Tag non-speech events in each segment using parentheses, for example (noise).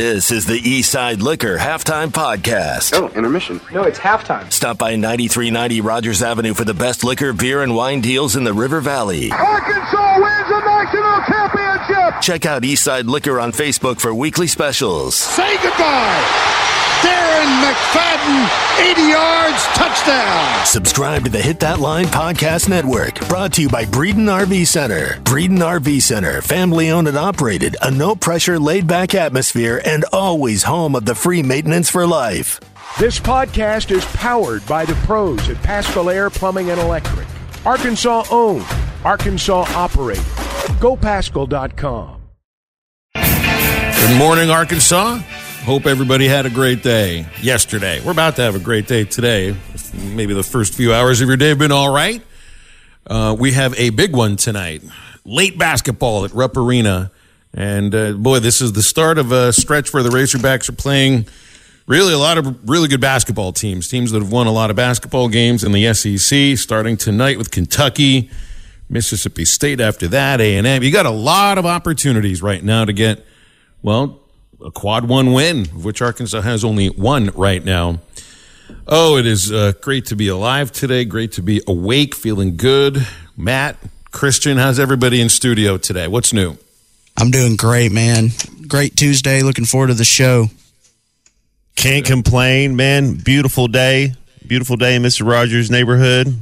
This is the Eastside Liquor Halftime Podcast. Oh, intermission. No, it's halftime. Stop by 9390 Rogers Avenue for the best liquor, beer, and wine deals in the River Valley. Arkansas wins the national championship. Check out Eastside Liquor on Facebook for weekly specials. Say goodbye. Darren McFadden, 80 yards, touchdown. Subscribe to the Hit That Line Podcast Network, brought to you by Breeden RV Center. Breeden RV Center, family owned and operated, a no pressure, laid back atmosphere, and always home of the free maintenance for life. This podcast is powered by the pros at Paschal Air Plumbing and Electric. Arkansas owned, Arkansas operated. GoPaschal.com. Good morning, Arkansas. Hope everybody had a great day yesterday. We're about to have a great day today. Maybe the first few hours of your day have been all right. Uh, we have a big one tonight. Late basketball at Rupp Arena. And uh, boy, this is the start of a stretch where the Razorbacks are playing really a lot of really good basketball teams, teams that have won a lot of basketball games in the SEC, starting tonight with Kentucky, Mississippi State after that, A&M. You got a lot of opportunities right now to get, well, a quad one win, of which Arkansas has only one right now. Oh, it is uh, great to be alive today. Great to be awake, feeling good. Matt, Christian, how's everybody in studio today? What's new? I'm doing great, man. Great Tuesday. Looking forward to the show. Can't complain, man. Beautiful day. Beautiful day in Mr. Rogers' neighborhood.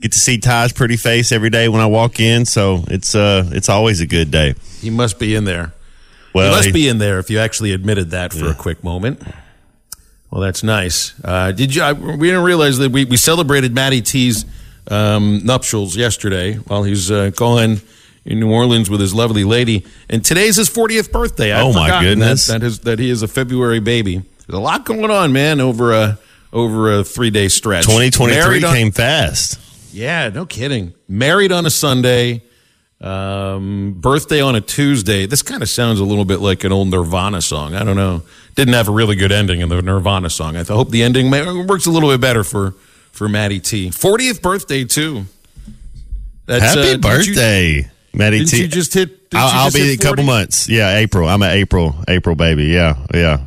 Get to see Ty's pretty face every day when I walk in, so it's uh it's always a good day. He must be in there. Well, you must he- be in there if you actually admitted that for a quick moment. Well, that's nice. Uh, did you? I, we didn't realize that we, we celebrated Matty T's um, nuptials yesterday while he's uh, gone in New Orleans with his lovely lady, and today's his 40th birthday. I'd Oh, my goodness. that, that, is, that he is a February baby. There's a lot going on, man, over a over a three day stretch. 2023 on- came fast. yeah, no kidding. Married on a Sunday, um, birthday on a Tuesday. This kind of sounds a little bit like an old Nirvana song. I don't know. Didn't have a really good ending in the Nirvana song. I hope the ending works a little bit better for for Matty T. 40th birthday too. That's, Happy uh, you- birthday, Matty didn't T. You just hit. I'll, you I'll just be hit a couple months. Yeah, April. I'm an April April baby. Yeah, yeah.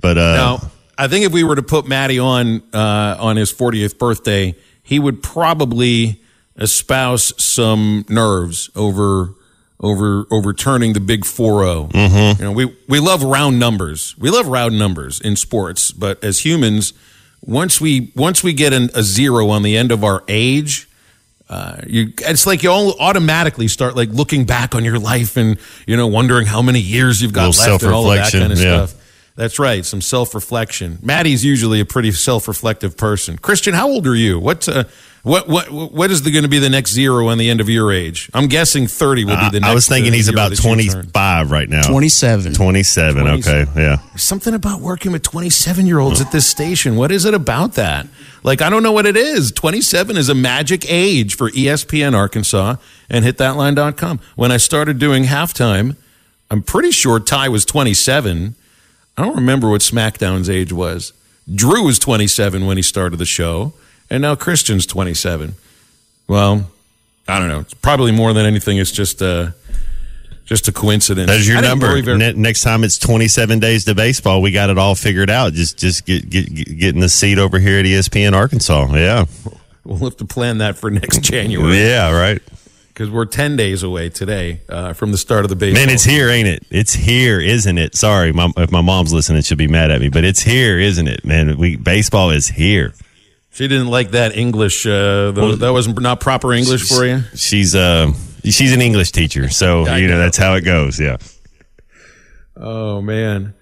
But uh, Now, I think if we were to put Maddie on uh, on his 40th birthday, he would probably espouse some nerves over over overturning the big 4-0. Mm-hmm. You know, we we love round numbers. We love round numbers in sports, but as humans, once we once we get an, a zero on the end of our age, uh, you, it's like you all automatically start like looking back on your life and you know wondering how many years you've got left and all of that kind of yeah. stuff. That's right, some self reflection. Maddie's usually a pretty self reflective person. Christian, how old are you? What uh, what what what is going to be the next zero on the end of your age? I'm guessing thirty will be the next. I was thinking uh, he's about that you turn. 25 right now. 27. 27. Okay, 27. yeah. Something about working with 27 year olds at this station. What is it about that? Like, I don't know what it is. 27 is a magic age for ESPN Arkansas and hitthatline.com. When I started doing halftime, I'm pretty sure Ty was 27. I don't remember what SmackDown's age was. Drew was 27 when he started the show, and now Christian's 27. Well, I don't know. It's probably more than anything. It's just uh, just a coincidence. That's your number. very- Ne- next time it's 27 days to baseball, we got it all figured out. Just just get, get, get getting the seat over here at ESPN Arkansas. Yeah. We'll have to plan that for (laughs) next January Yeah, right. because we're 10 days away today uh, from the start of the baseball. Man, it's here, ain't it? It's here, isn't it? Sorry, mom, if my mom's listening, she'll be mad at me, but it's here, isn't it? Man, we baseball is here. She didn't like that English. Uh, the, that wasn't not proper English for you. She's uh she's an English teacher, so I you know know. that's how it goes. Yeah. Oh man,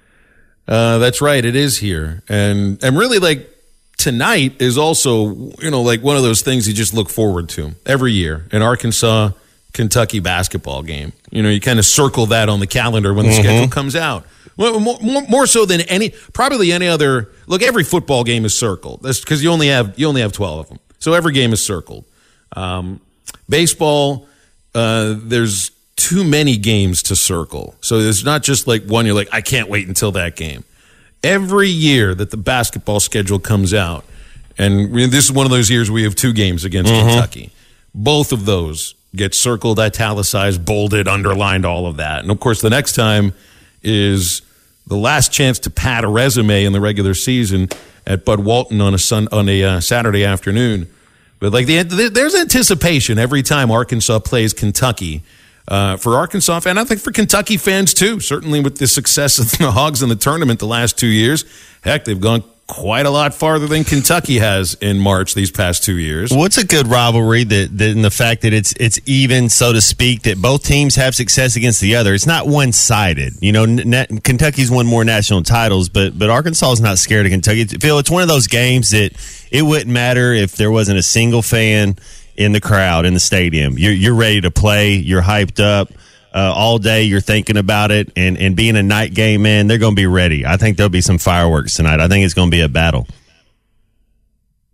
uh, that's right. It is here, and and really like tonight is also you know like one of those things you just look forward to every year. in Arkansas Kentucky basketball game. You know, you kind of circle that on the calendar when the schedule comes out. More, more, more so than any, probably any other. Look, every football game is circled. That's because you only have you only have twelve of them, so every game is circled. Um, baseball, uh, there's too many games to circle, so there's not just like one. You're like, I can't wait until that game. Every year that the basketball schedule comes out, and this is one of those years we have two games against Kentucky. Both of those get circled, italicized, bolded, underlined, all of that. And of course, the next time is the last chance to pad a resume in the regular season at Bud Walton on a sun on a uh, Saturday afternoon. But like the, there's anticipation every time Arkansas plays Kentucky. Uh, for Arkansas fan, I think for Kentucky fans too. Certainly with the success of the Hogs in the tournament the last two years, heck, they've gone quite a lot farther than Kentucky has in March these past two years. What's a good rivalry that, that in the fact that it's it's even, so to speak, that both teams have success against the other. It's not one sided. You know, Kentucky's won more national titles, but but Arkansas is not scared of Kentucky. Phil, it's one of those games that it wouldn't matter if there wasn't a single fan in the crowd in the stadium. You're you're ready to play. You're hyped up uh, all day. You're thinking about it, and and being a night game, man, they're going to be ready. I think there'll be some fireworks tonight. I think it's going to be a battle.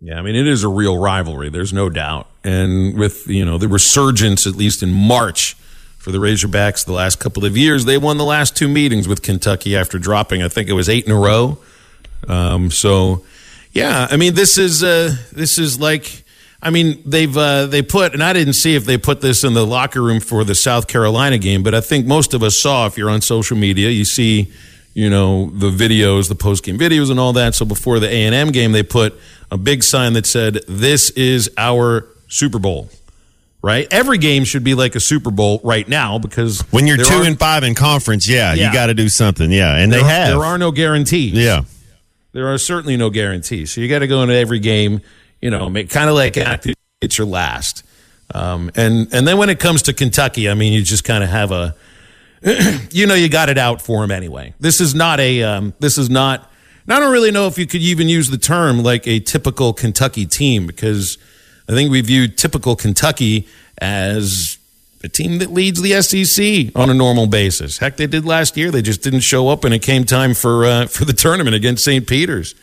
Yeah, I mean it is a real rivalry. There's no doubt, and with you know the resurgence, at least in March, for the Razorbacks the last couple of years, they won the last two meetings with Kentucky after dropping. I think it was eight in a row. Um, so, yeah, I mean this is uh, this is like I mean, they've uh, they put, and I didn't see if they put this in the locker room for the South Carolina game, but I think most of us saw. If you're on social media, you see, you know, the videos, the post game videos, and all that. So before the A and M game, they put a big sign that said, "This is our Super Bowl." Right, every game should be like a Super Bowl right now because when you're two are, and five in conference, yeah, yeah. you got to do something, yeah, and there they have. There are no guarantees. Yeah, there are certainly no guarantees. So you got to go into every game you know, kind of like it's your last. Um, and and then when it comes to Kentucky, I mean, you just kind of have a, (clears throat) you know, you got it out for him anyway. This is not a, um, this is not. I don't really know if you could even use the term like a typical Kentucky team because I think we view typical Kentucky as a team that leads the SEC on a normal basis. Heck, they did last year. They just didn't show up, and it came time for uh, for the tournament against St. Peter's.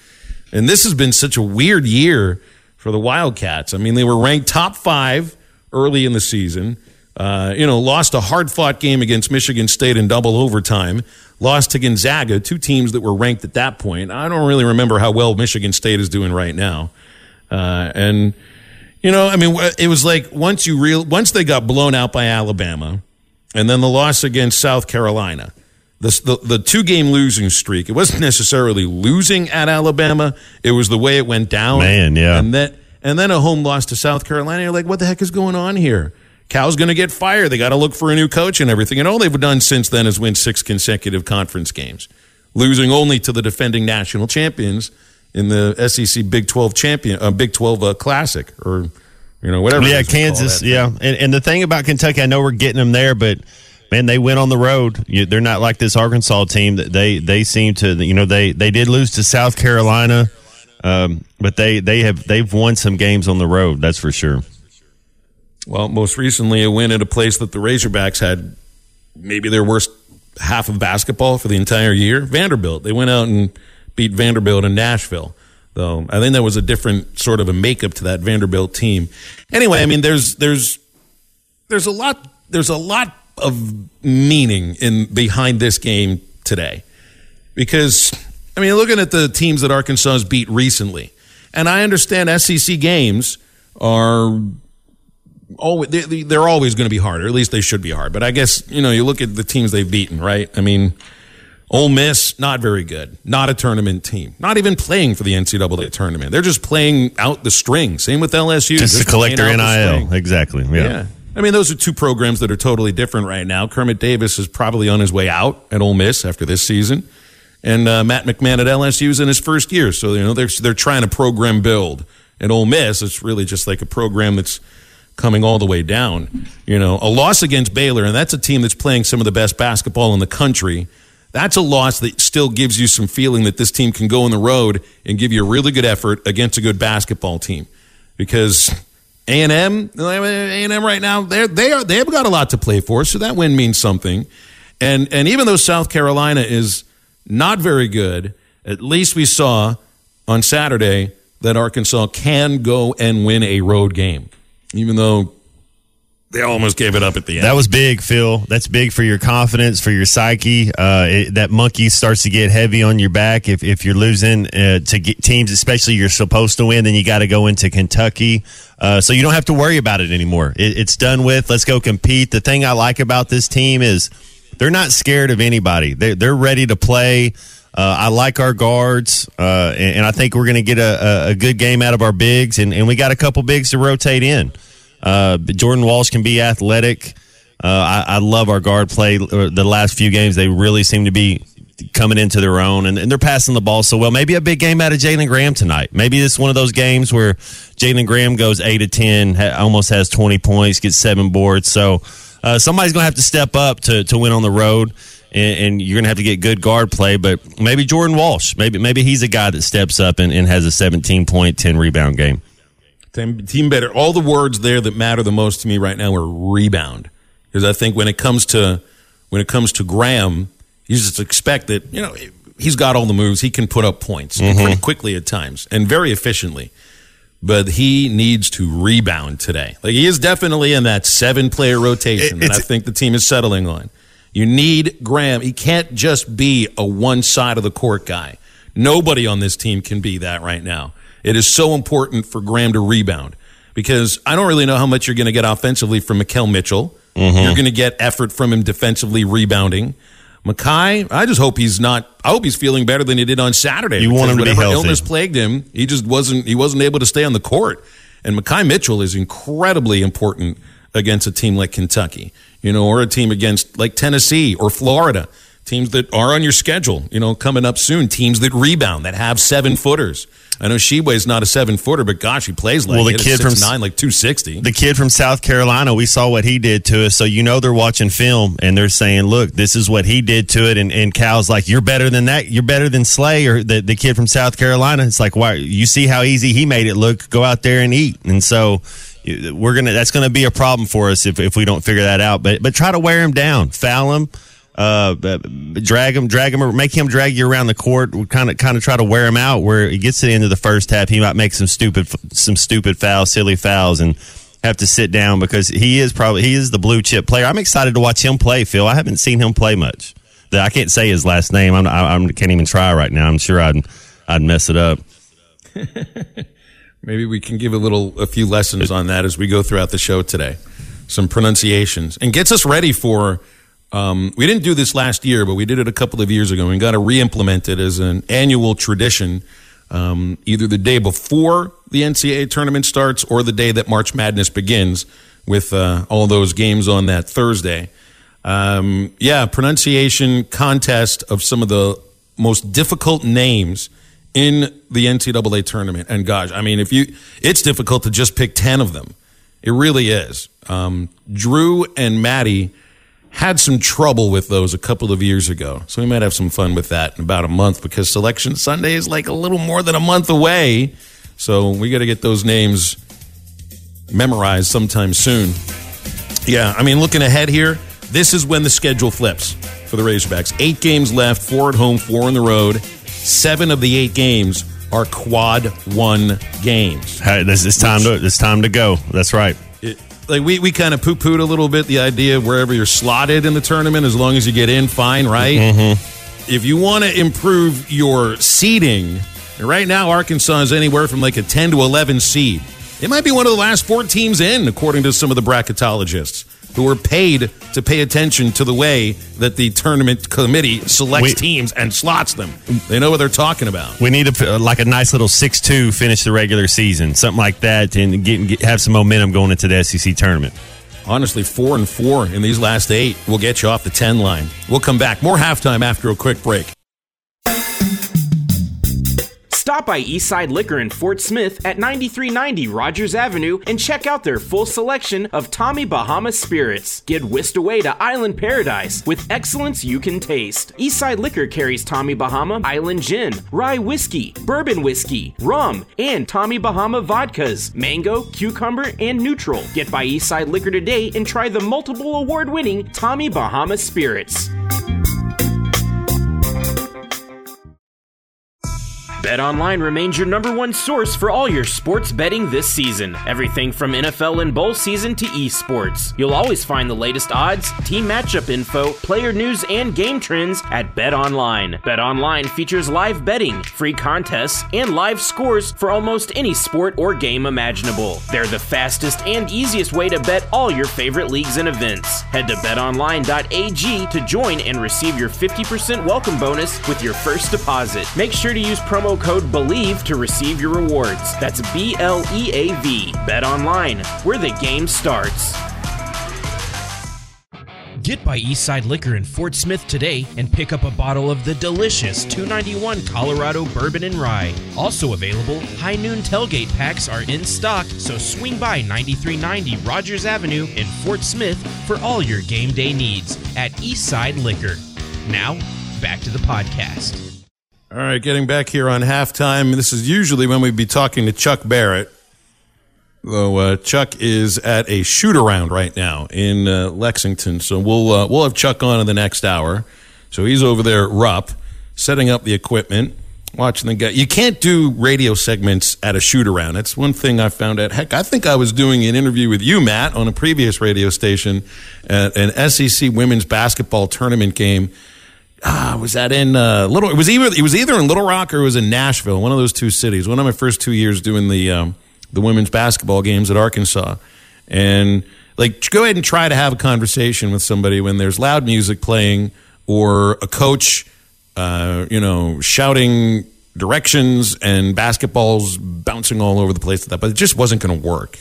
And this has been such a weird year for the Wildcats. I mean, they were ranked top five early in the season. Uh, you know, lost a hard fought game against Michigan State in double overtime. Lost to Gonzaga, two teams that were ranked at that point. I don't really remember how well Michigan State is doing right now. Uh, and you know, I mean, it was like once you real once they got blown out by Alabama, and then the loss against South Carolina the, the, the two game losing streak. It wasn't necessarily losing at Alabama. It was the way it went down. Man, yeah. And then and then a home loss to South Carolina. You're like, what the heck is going on here? Cal's going to get fired. They got to look for a new coach and everything. And all they've done since then is win six consecutive conference games, losing only to the defending national champions in the SEC Big Twelve champion, uh, Big Twelve uh, Classic, or you know whatever. Yeah, Kansas. Yeah, and, and the thing about Kentucky, I know we're getting them there, but man, they went on the road. they're not like this Arkansas team that they they seem to you know they they did lose to South Carolina, um, but they they have they've won some games on the road. That's for sure. Well, most recently a win at a place that the Razorbacks had maybe their worst half of basketball for the entire year. Vanderbilt. They went out and beat Vanderbilt in Nashville. Though I think that was a different sort of a makeup to that Vanderbilt team. Anyway, I mean, there's there's there's a lot there's a lot of meaning in behind this game today. Because I mean, looking at the teams that Arkansas has beat recently, and I understand SEC games are always they're always going to be hard, or at least they should be hard. But I guess you know you look at the teams they've beaten, right? I mean, Ole Miss not very good, not a tournament team, not even playing for the NCAA tournament. They're just playing out the string. Same with LSU, just, just to collect their NIL. Exactly. Yeah. yeah. I mean, those are two programs that are totally different right now. Kermit Davis is probably on his way out at Ole Miss after this season, and uh, Matt McMahon at LSU is in his first year. So you know they're they're trying to program build. At Ole Miss, it's really just like a program that's coming all the way down. You know, a loss against Baylor, and that's a team that's playing some of the best basketball in the country. That's a loss that still gives you some feeling that this team can go on the road and give you a really good effort against a good basketball team. Because a and M, A and M right now, they they are they've got a lot to play for, so that win means something. And and even though South Carolina is not very good, at least we saw on Saturday that Arkansas can go and win a road game, even though they almost gave it up at the end. That was big, Phil. That's big for your confidence, for your psyche. Uh, it, that monkey starts to get heavy on your back if, if you're losing uh, to teams, especially you're supposed to win. Then you got to go into Kentucky, uh, so you don't have to worry about it anymore. It, it's done with. Let's go compete. The thing I like about this team is they're not scared of anybody. They, they're ready to play. Uh, I like our guards, uh, and, and, I think we're going to get a, a, good game out of our bigs, and, and we got a couple bigs to rotate in. Uh, Jordan Walsh can be athletic. Uh, I, I, love our guard play. Uh, the last few games, they really seem to be coming into their own, and, and they're passing the ball so well. Maybe a big game out of Jalen Graham tonight. Maybe it's one of those games where Jalen Graham goes eight to ten, ha- almost has twenty points, gets seven boards. So uh, somebody's going to have to step up to to win on the road and, and you're going to have to get good guard play. But maybe Jordan Walsh, maybe maybe he's a guy that steps up and, and has a 17 point, 10 rebound game. Team better. All the words there that matter the most to me right now are rebound, because I think when it comes to when it comes to Graham, you just expect that you know he's got all the moves. He can put up points mm-hmm. pretty quickly at times and very efficiently. But he needs to rebound today. Like he is definitely in that seven player rotation it, that I think the team is settling on. You need Graham. He can't just be a one side of the court guy. Nobody on this team can be that right now. It is so important for Graham to rebound because I don't really know how much you're going to get offensively from Makhel Mitchell. Mm-hmm. You're going to get effort from him defensively rebounding. Makhi, I just hope he's not. I hope he's feeling better than he did on Saturday. You want him to be healthy. illness plagued him, he just wasn't. He wasn't able to stay on the court. And Makhi Mitchell is incredibly important against a team like Kentucky you know, or a team against like Tennessee or Florida, teams that are on your schedule, you know, coming up soon, teams that rebound, that have seven footers. I know is not a seven footer, but gosh, he plays like well, the kid from nine, like two sixty. The kid from South Carolina, we saw what he did to us, so you know they're watching film and they're saying, "Look, this is what he did to it." And, and Cal's like, "You're better than that. You're better than Slay or the the kid from South Carolina." It's like, why? You see how easy he made it look? Go out there and eat. And so we're gonna that's gonna be a problem for us if, if we don't figure that out. But but try to wear him down, foul him, uh, drag him, drag him, or make him drag you around the court. Kind of kind of try to wear him out. Where he gets to the end of the first half, he might make some stupid some stupid fouls, silly fouls, and have to sit down because he is probably he is the blue chip player. I'm excited to watch him play. Phil, I haven't seen him play much. I can't say his last name. I'm, I, I can't even try right now. I'm sure I'd I'd mess it up. (laughs) Maybe we can give a little, a few lessons on that as we go throughout the show today. Some pronunciations and gets us ready for. Um, we didn't do this last year, but we did it a couple of years ago. We got to re-implement it as an annual tradition, um, either the day before the NCAA tournament starts or the day that March Madness begins, with uh, all those games on that Thursday. Um, yeah, pronunciation contest of some of the most difficult names in the NCAA tournament. And gosh, I mean, if you, it's difficult to just pick 10 of them. It really is. Um, Drew and Maddie had some trouble with those a couple of years ago. So we might have some fun with that in about a month because Selection Sunday is like a little more than a month away. So we got to get those names memorized sometime soon. Yeah, I mean, looking ahead here, this is when the schedule flips for the Razorbacks. Eight games left, four at home, four on the road. Seven of the eight games are quad one games. Hey, this is time to it's time to go. That's right. It, like we, we kind of poo pooed a little bit the idea of wherever you're slotted in the tournament, as long as you get in, fine, right? Mm-hmm. If you want to improve your seeding, right now Arkansas is anywhere from like a 10 to 11 seed. It might be one of the last four teams in, according to some of the bracketologists who are paid to pay attention to the way that the tournament committee selects we, teams and slots them. They know what they're talking about. We need a, uh, like a nice little six-two finish the regular season, something like that, and get, get, have some momentum going into the SEC tournament. Honestly, four and four in these last eight will get you off the ten line. We'll come back more halftime after a quick break. Stop by Eastside Liquor in Fort Smith at 9390 Rogers Avenue and check out their full selection of Tommy Bahama spirits. Get whisked away to Island Paradise with excellence you can taste. Eastside Liquor carries Tommy Bahama Island Gin, Rye Whiskey, Bourbon Whiskey, Rum, and Tommy Bahama vodkas, mango, cucumber, and neutral. Get by Eastside Liquor today and try the multiple award winning Tommy Bahama spirits. BetOnline remains your number one source for all your sports betting this season. Everything from NFL and bowl season to esports. You'll always find the latest odds, team matchup info, player news, and game trends at BetOnline. BetOnline features live betting, free contests, and live scores for almost any sport or game imaginable. They're the fastest and easiest way to bet all your favorite leagues and events. Head to betonline.ag to join and receive your 50% welcome bonus with your first deposit. Make sure to use promo code BLEAV to receive your rewards. That's B L E A V. Bet online, where the game starts. Get by Eastside Liquor in Fort Smith today and pick up a bottle of the delicious 291 Colorado Bourbon and Rye. Also available, High Noon Tailgate packs are in stock, so swing by 9390 Rogers Avenue in Fort Smith for all your game day needs at Eastside Liquor. Now, back to the podcast. All right, getting back here on halftime. This is usually when we'd be talking to Chuck Barrett. Though uh, Chuck is at a shoot around right now in uh, Lexington, so we'll uh, we'll have Chuck on in the next hour. So he's over there Rupp, setting up the equipment, watching the guy. You can't do radio segments at a shoot around. That's one thing I found out. Heck, I think I was doing an interview with you, Matt, on a previous radio station at an SEC women's basketball tournament game. Ah, was that in uh, Little? It was either it was either in Little Rock or it was in Nashville, one of those two cities. One of my first two years doing the um, the women's basketball games at Arkansas, and like go ahead and try to have a conversation with somebody when there's loud music playing or a coach, uh, you know, shouting directions and basketballs bouncing all over the place. That, but it just wasn't going to work.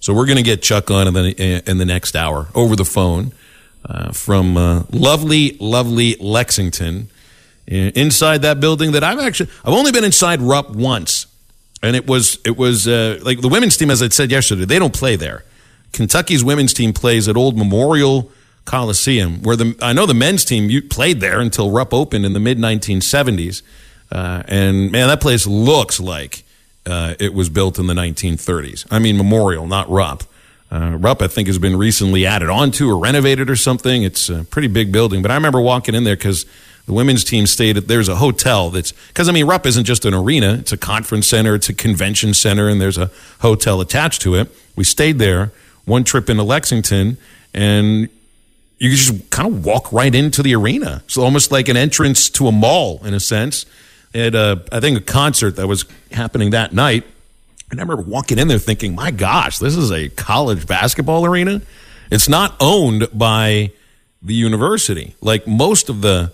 So we're going to get Chuck on in the in the next hour over the phone uh, from uh, lovely, lovely Lexington. Inside that building that I've actually I've only been inside Rupp once, and it was it was uh, like the women's team, as I said yesterday, they don't play there. Kentucky's women's team plays at Old Memorial Coliseum, where the I know the men's team played there until Rupp opened in the mid 1970s, uh, and man, that place looks like uh, it was built in the 1930s. I mean, Memorial, not Rupp. Uh, Rupp, I think, has been recently added onto or renovated or something. It's a pretty big building. But I remember walking in there because the women's team stayed at, there's a hotel that's, because I mean, Rupp isn't just an arena, it's a conference center, it's a convention center, and there's a hotel attached to it. We stayed there one trip into Lexington, and you just kind of walk right into the arena. It's almost like an entrance to a mall in a sense. Had, a, I think, a concert that was happening that night and I remember walking in there thinking, my gosh, this is a college basketball arena. It's not owned by the university. Like most of the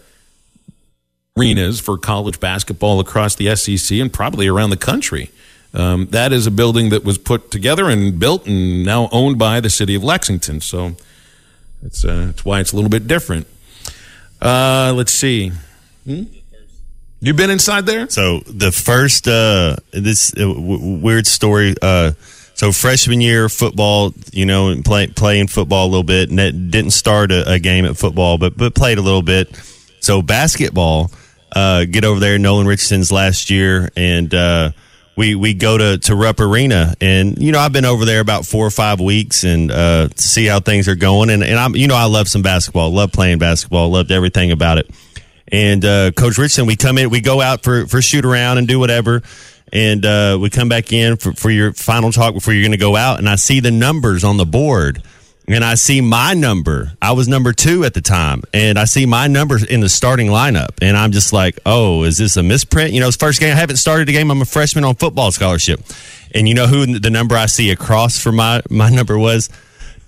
arenas for college basketball across the SEC and probably around the country. Um, that is a building that was put together and built and now owned by the city of Lexington. So it's, uh, that's why it's a little bit different. Uh, let's see. Hmm? You been inside there? So the first uh, this uh, w- weird story. Uh, so freshman year football, you know, playing football a little bit, and it didn't start a, a, game at football, but but played a little bit. So basketball, uh, get over there. Nolan Richardson's last year, and uh, we we go to to Rupp Arena, and you know I've been over there about four or five weeks, and uh, see how things are going, and and I'm you know I love some basketball, love playing basketball, loved everything about it and uh, Coach Richardson, we come in, we go out for for shoot around and do whatever, and uh, we come back in for, for your final talk before you're going to go out, and I see the numbers on the board. And I see my number. I was number two at the time, and I see my numbers in the starting lineup, and I'm just like, "Oh, is this a misprint?" You know, it's first game. I haven't started a game. I'm a freshman on football scholarship, and you know who the number I see across for my my number was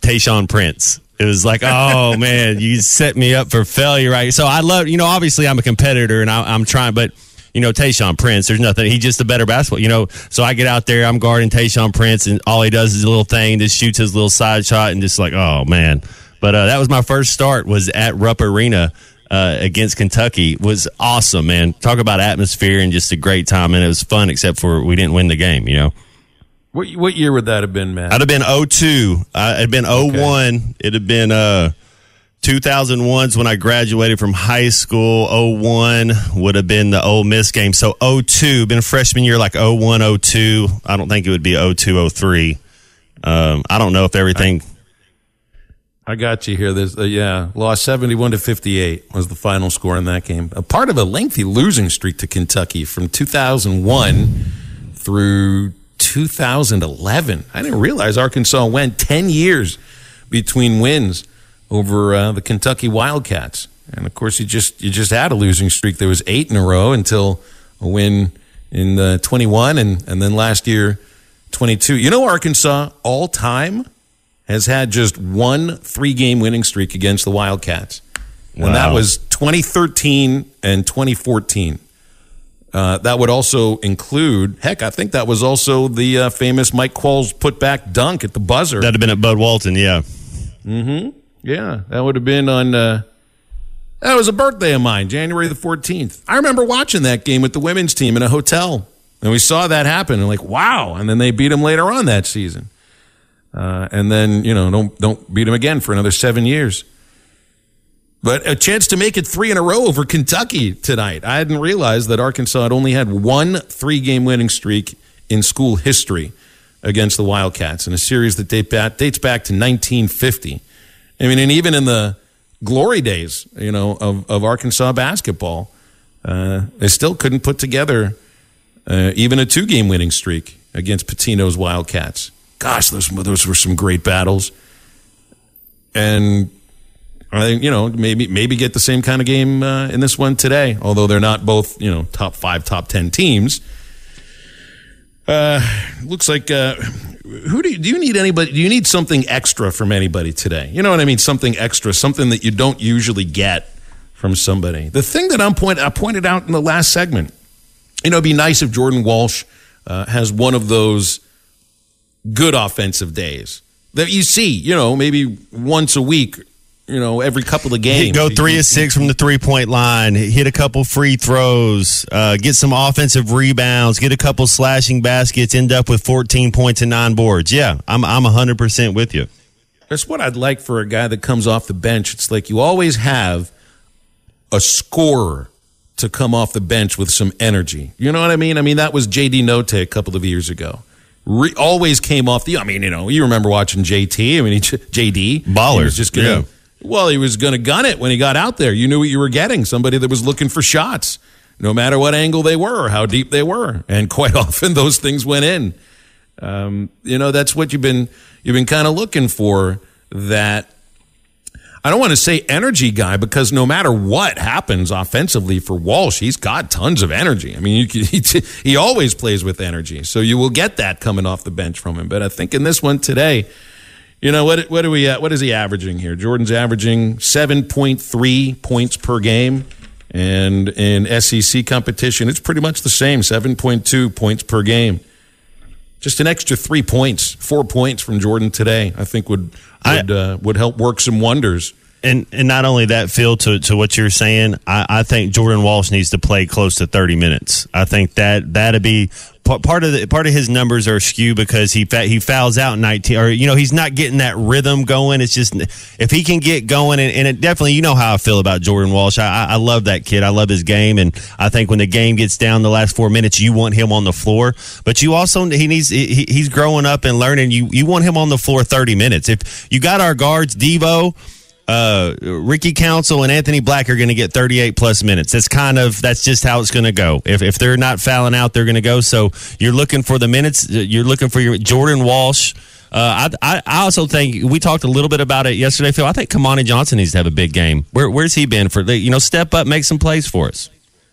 Tayshaun Prince. It was like, oh (laughs) man, you set me up for failure, right? So I love, you know, obviously I'm a competitor and I, am trying, but you know, Tayshaun Prince, there's nothing. He's just a better basketball, you know. So I get out there, I'm guarding Tayshaun Prince, and all he does is a little thing, just shoots his little side shot, and just like, oh man. But uh, that was my first start was at Rupp Arena. Uh, against Kentucky was awesome, man. Talk about atmosphere and just a great time, and it was fun. Except for we didn't win the game, you know. What what year would that have been, Matt? I'd have been 02. I, it'd been 01. Okay. It'd have been uh 2001's when I graduated from high school. 01 would have been the Ole Miss game. So 02, been a freshman year like 01, 02. I don't think it would be 02, 03. Um, I don't know if everything. I, I got you here. There's, uh, yeah, lost 71 to 58 was the final score in that game. A part of a lengthy losing streak to Kentucky from 2001 through 2011. I didn't realize Arkansas went 10 years between wins over uh, the Kentucky Wildcats. And of course, you just you just had a losing streak. There was eight in a row until a win in uh, 21, and and then last year 22. You know, Arkansas all time has had just one three game winning streak against the Wildcats. And that was 2013 and 2014. Uh, that would also include, heck, I think that was also the uh, famous Mike Qualls putback dunk at the buzzer. That'd have been at Bud Walton, yeah. Mm-hmm. Yeah, that would have been on. Uh, that was a birthday of mine, January the 14th. I remember watching that game with the women's team in a hotel. And we saw that happen and like, wow. And then they beat them later on that season. Uh, and then, you know, don't, don't beat them again for another seven years. But a chance to make it three in a row over Kentucky tonight. I hadn't realized that Arkansas had only had one three game winning streak in school history against the Wildcats in a series that date back, dates back to 1950. I mean, and even in the glory days, you know, of, of Arkansas basketball, uh, they still couldn't put together uh, even a two game winning streak against Pitino's Wildcats. Gosh, those, those were some great battles. And I think, you know, maybe maybe get the same kind of game uh, in this one today, although they're not both, you know, top five, top 10 teams. Uh, looks like, uh, who do you, do you need anybody? Do you need something extra from anybody today? You know what I mean? Something extra, something that you don't usually get from somebody. The thing that I'm point, I pointed out in the last segment, you know, it'd be nice if Jordan Walsh uh, has one of those good offensive days that you see, you know, maybe once a week, you know, every couple of games. Go three of six from the three point line, hit a couple free throws, uh, get some offensive rebounds, get a couple slashing baskets, end up with 14 points and nine boards. Yeah, I'm, I'm 100% with you. That's what I'd like for a guy that comes off the bench. It's like you always have a scorer to come off the bench with some energy. You know what I mean? I mean, that was JD Notae a couple of years ago. Re- always came off the, I mean, you know, you remember watching JT. I mean, he, JD. Baller, He was just gonna, yeah. Well, he was going to gun it when he got out there. You knew what you were getting somebody that was looking for shots, no matter what angle they were or how deep they were. And (laughs) quite often those things went in. Um, you know, that's what you've been you've been kind of looking for. That I don't want to say energy guy because no matter what happens offensively for Walsh, he's got tons of energy. I mean, (laughs) he, he always plays with energy, so you will get that coming off the bench from him. But I think in this one today, you know what? What are we? At? What is he averaging here? Jordan's averaging seven point three points per game, and in SEC competition, it's pretty much the same: seven point two points per game. Just an extra three points, four points from Jordan today, I think would would uh, would help work some wonders. And and not only that, Phil, to, to what you're saying, I, I think Jordan Walsh needs to play close to 30 minutes. I think that that'd be part of the part of his numbers are skewed because he he fouls out 19 or you know he's not getting that rhythm going. It's just if he can get going and, and it definitely you know how I feel about Jordan Walsh. I, I love that kid. I love his game and I think when the game gets down the last four minutes, you want him on the floor. But you also he needs he, he's growing up and learning. You you want him on the floor 30 minutes. If you got our guards, Devo uh, Ricky Council and Anthony Black are going to get 38 plus minutes. That's kind of that's just how it's going to go. If if they're not fouling out, they're going to go. So you're looking for the minutes. You're looking for your Jordan Walsh. Uh, I, I I also think we talked a little bit about it yesterday, Phil. I think Kamani Johnson needs to have a big game. Where where's he been for? the You know, step up, make some plays for us.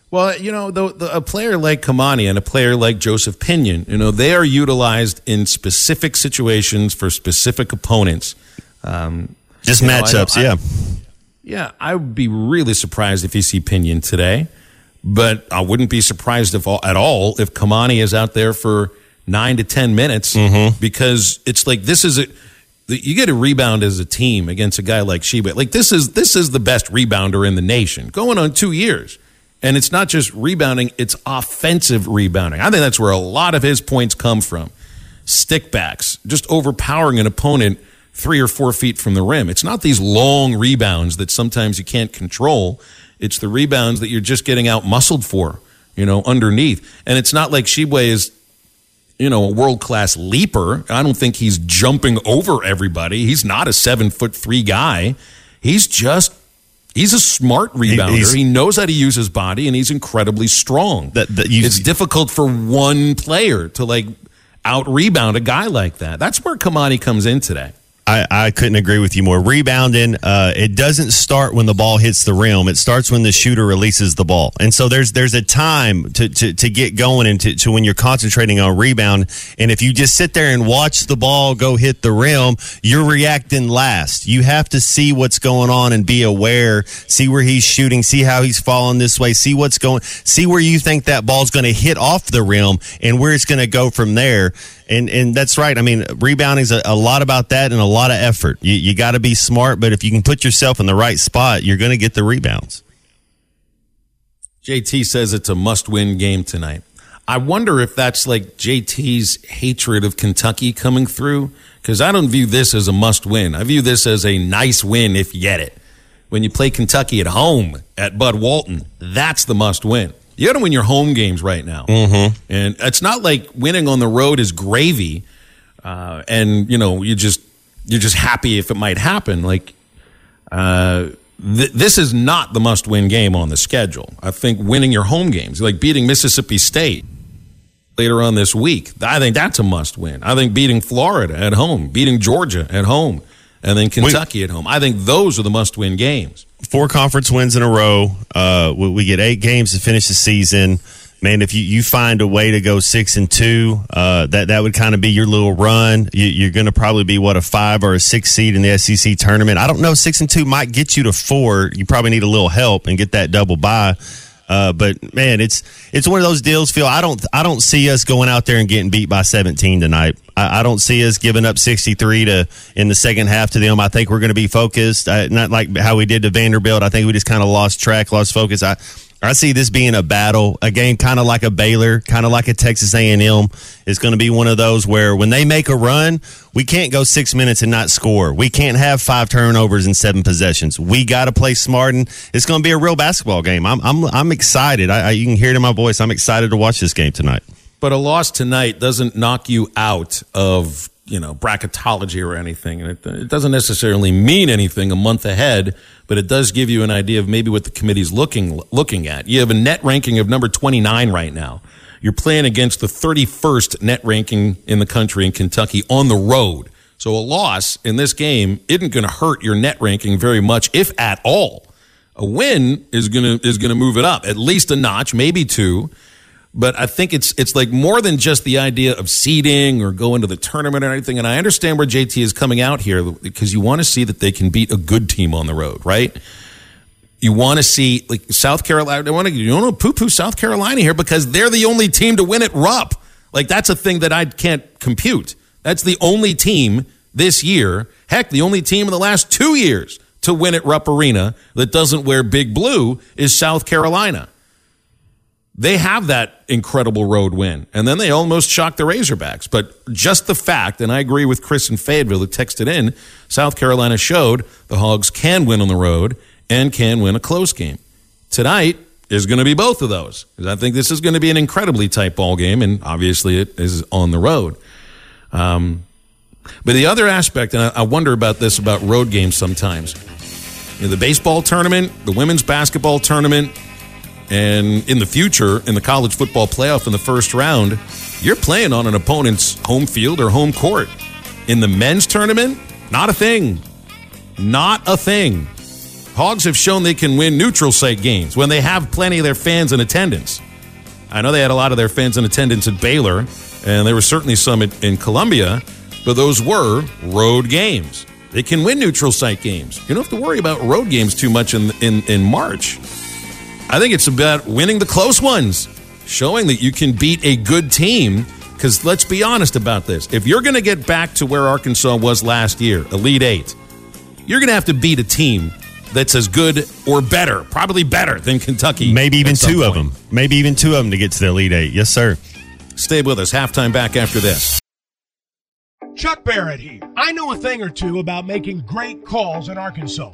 Well, you know, the, the, a player like Kamani and a player like Joseph Pinion, you know, they are utilized in specific situations for specific opponents. Um, Just You know, matchups, I- yeah. Yeah, I would be really surprised if you see Pinion today, but I wouldn't be surprised if all, at all if Kamani is out there for nine to ten minutes mm-hmm. because it's like this is a you get a rebound as a team against a guy like Tshiebwe. Like this is this is the best rebounder in the nation, going on two years, and it's not just rebounding; it's offensive rebounding. I think that's where a lot of his points come from stickbacks, just overpowering an opponent three or four feet from the rim. It's not these long rebounds that sometimes you can't control. It's the rebounds that you're just getting out muscled for, you know, underneath. And it's not like Tshiebwe is you know, a world class leaper. I don't think he's jumping over everybody. He's not a seven foot three guy. He's just he's a smart rebounder. he's- he knows how to use his body, and he's incredibly strong. That- that you- it's difficult for one player to like out rebound a guy like that. That's where Kamani comes in today. I, I couldn't agree with you more. Rebounding, uh, it doesn't start when the ball hits the rim. It starts when the shooter releases the ball. And so there's there's a time to, to, to get going and to, to when you're concentrating on rebound. And if you just sit there and watch the ball go hit the rim, you're reacting last. You have to see what's going on and be aware, see where he's shooting, see how he's falling this way, see what's going, see where you think that ball's going to hit off the rim and where it's going to go from there. And and that's right. I mean, rebounding is a, a lot about that and a lot of effort. You, you got to be smart, but if you can put yourself in the right spot, you're going to get the rebounds. JT says it's a must win game tonight. I wonder if that's like JT's hatred of Kentucky coming through because I don't view this as a must win. I view this as a nice win if you get it. When you play Kentucky at home at Bud Walton, that's the must win. You got to win your home games right now. Mm-hmm. And it's not like winning on the road is gravy. Uh, and, you know, you just, you're just happy if it might happen. Like, uh, th- this is not the must win game on the schedule. I think winning your home games, like beating Mississippi State later on this week, I think that's a must win. I think beating Florida at home, beating Georgia at home, and then Kentucky at home. I think those are the must win games. Four conference wins in a row. Uh, we, we get eight games to finish the season. Man, if you, you find a way to go six and two, uh, that that would kind of be your little run. You, you're going to probably be what a five or a six seed in the SEC tournament. I don't know. Six and two might get you to four. You probably need a little help and get that double bye. Uh, but man, it's it's one of those deals. Phil, I don't I don't see us going out there and getting beat by 17 tonight. I, I don't see us giving up 63 to in the second half to them. I think we're going to be focused, uh, not like how we did to Vanderbilt. I think we just kind of lost track, lost focus. I I see this being a battle, a game kind of like a Baylor, kind of like a Texas A&M. It's going to be one of those where when they make a run, we can't go six minutes and not score. We can't have five turnovers and seven possessions. We got to play smart, and it's going to be a real basketball game. I'm I'm I'm excited. I, I, you can hear it in my voice. I'm excited to watch this game tonight. But a loss tonight doesn't knock you out of you know bracketology or anything, and it, it doesn't necessarily mean anything a month ahead. But it does give you an idea of maybe what the committee's looking looking at. You have a net ranking of number 29 right now. You're playing against the 31st net ranking in the country in Kentucky on the road. So a loss in this game isn't going to hurt your net ranking very much, if at all. A win is going to is going to move it up at least a notch, maybe two. But I think it's it's like more than just the idea of seeding or going to the tournament or anything. And I understand where JT is coming out here because you want to see that they can beat a good team on the road, right? You want to see like South Carolina. I want to you don't know poo poo South Carolina here because they're the only team to win at Rupp. Like that's a thing that I can't compute. That's the only team this year. Heck, the only team in the last two years to win at Rupp Arena that doesn't wear big blue is South Carolina. They have that incredible road win, and then they almost shocked the Razorbacks. But just the fact, and I agree with Chris in Fayetteville who texted in, South Carolina showed the Hogs can win on the road and can win a close game. Tonight is going to be both of those I think this is going to be an incredibly tight ball game, and obviously it is on the road. Um, but the other aspect, and I wonder about this about road games sometimes. You know, the baseball tournament, the women's basketball tournament, and in the future, in the college football playoff in the first round, you're playing on an opponent's home field or home court. In the men's tournament, not a thing. Not a thing. Hogs have shown they can win neutral site games when they have plenty of their fans in attendance. I know they had a lot of their fans in attendance at Baylor, and there were certainly some in, in Columbia, but those were road games. They can win neutral site games. You don't have to worry about road games too much in, in, in March. I think it's about winning the close ones, showing that you can beat a good team. Because let's be honest about this. If you're going to get back to where Arkansas was last year, Elite Eight, you're going to have to beat a team that's as good or better, probably better than Kentucky. Maybe even at some two of them. Maybe even two of them to get to the Elite Eight. Yes, sir. Stay with us. Halftime back after this. Chuck Barrett here. I know a thing or two about making great calls in Arkansas.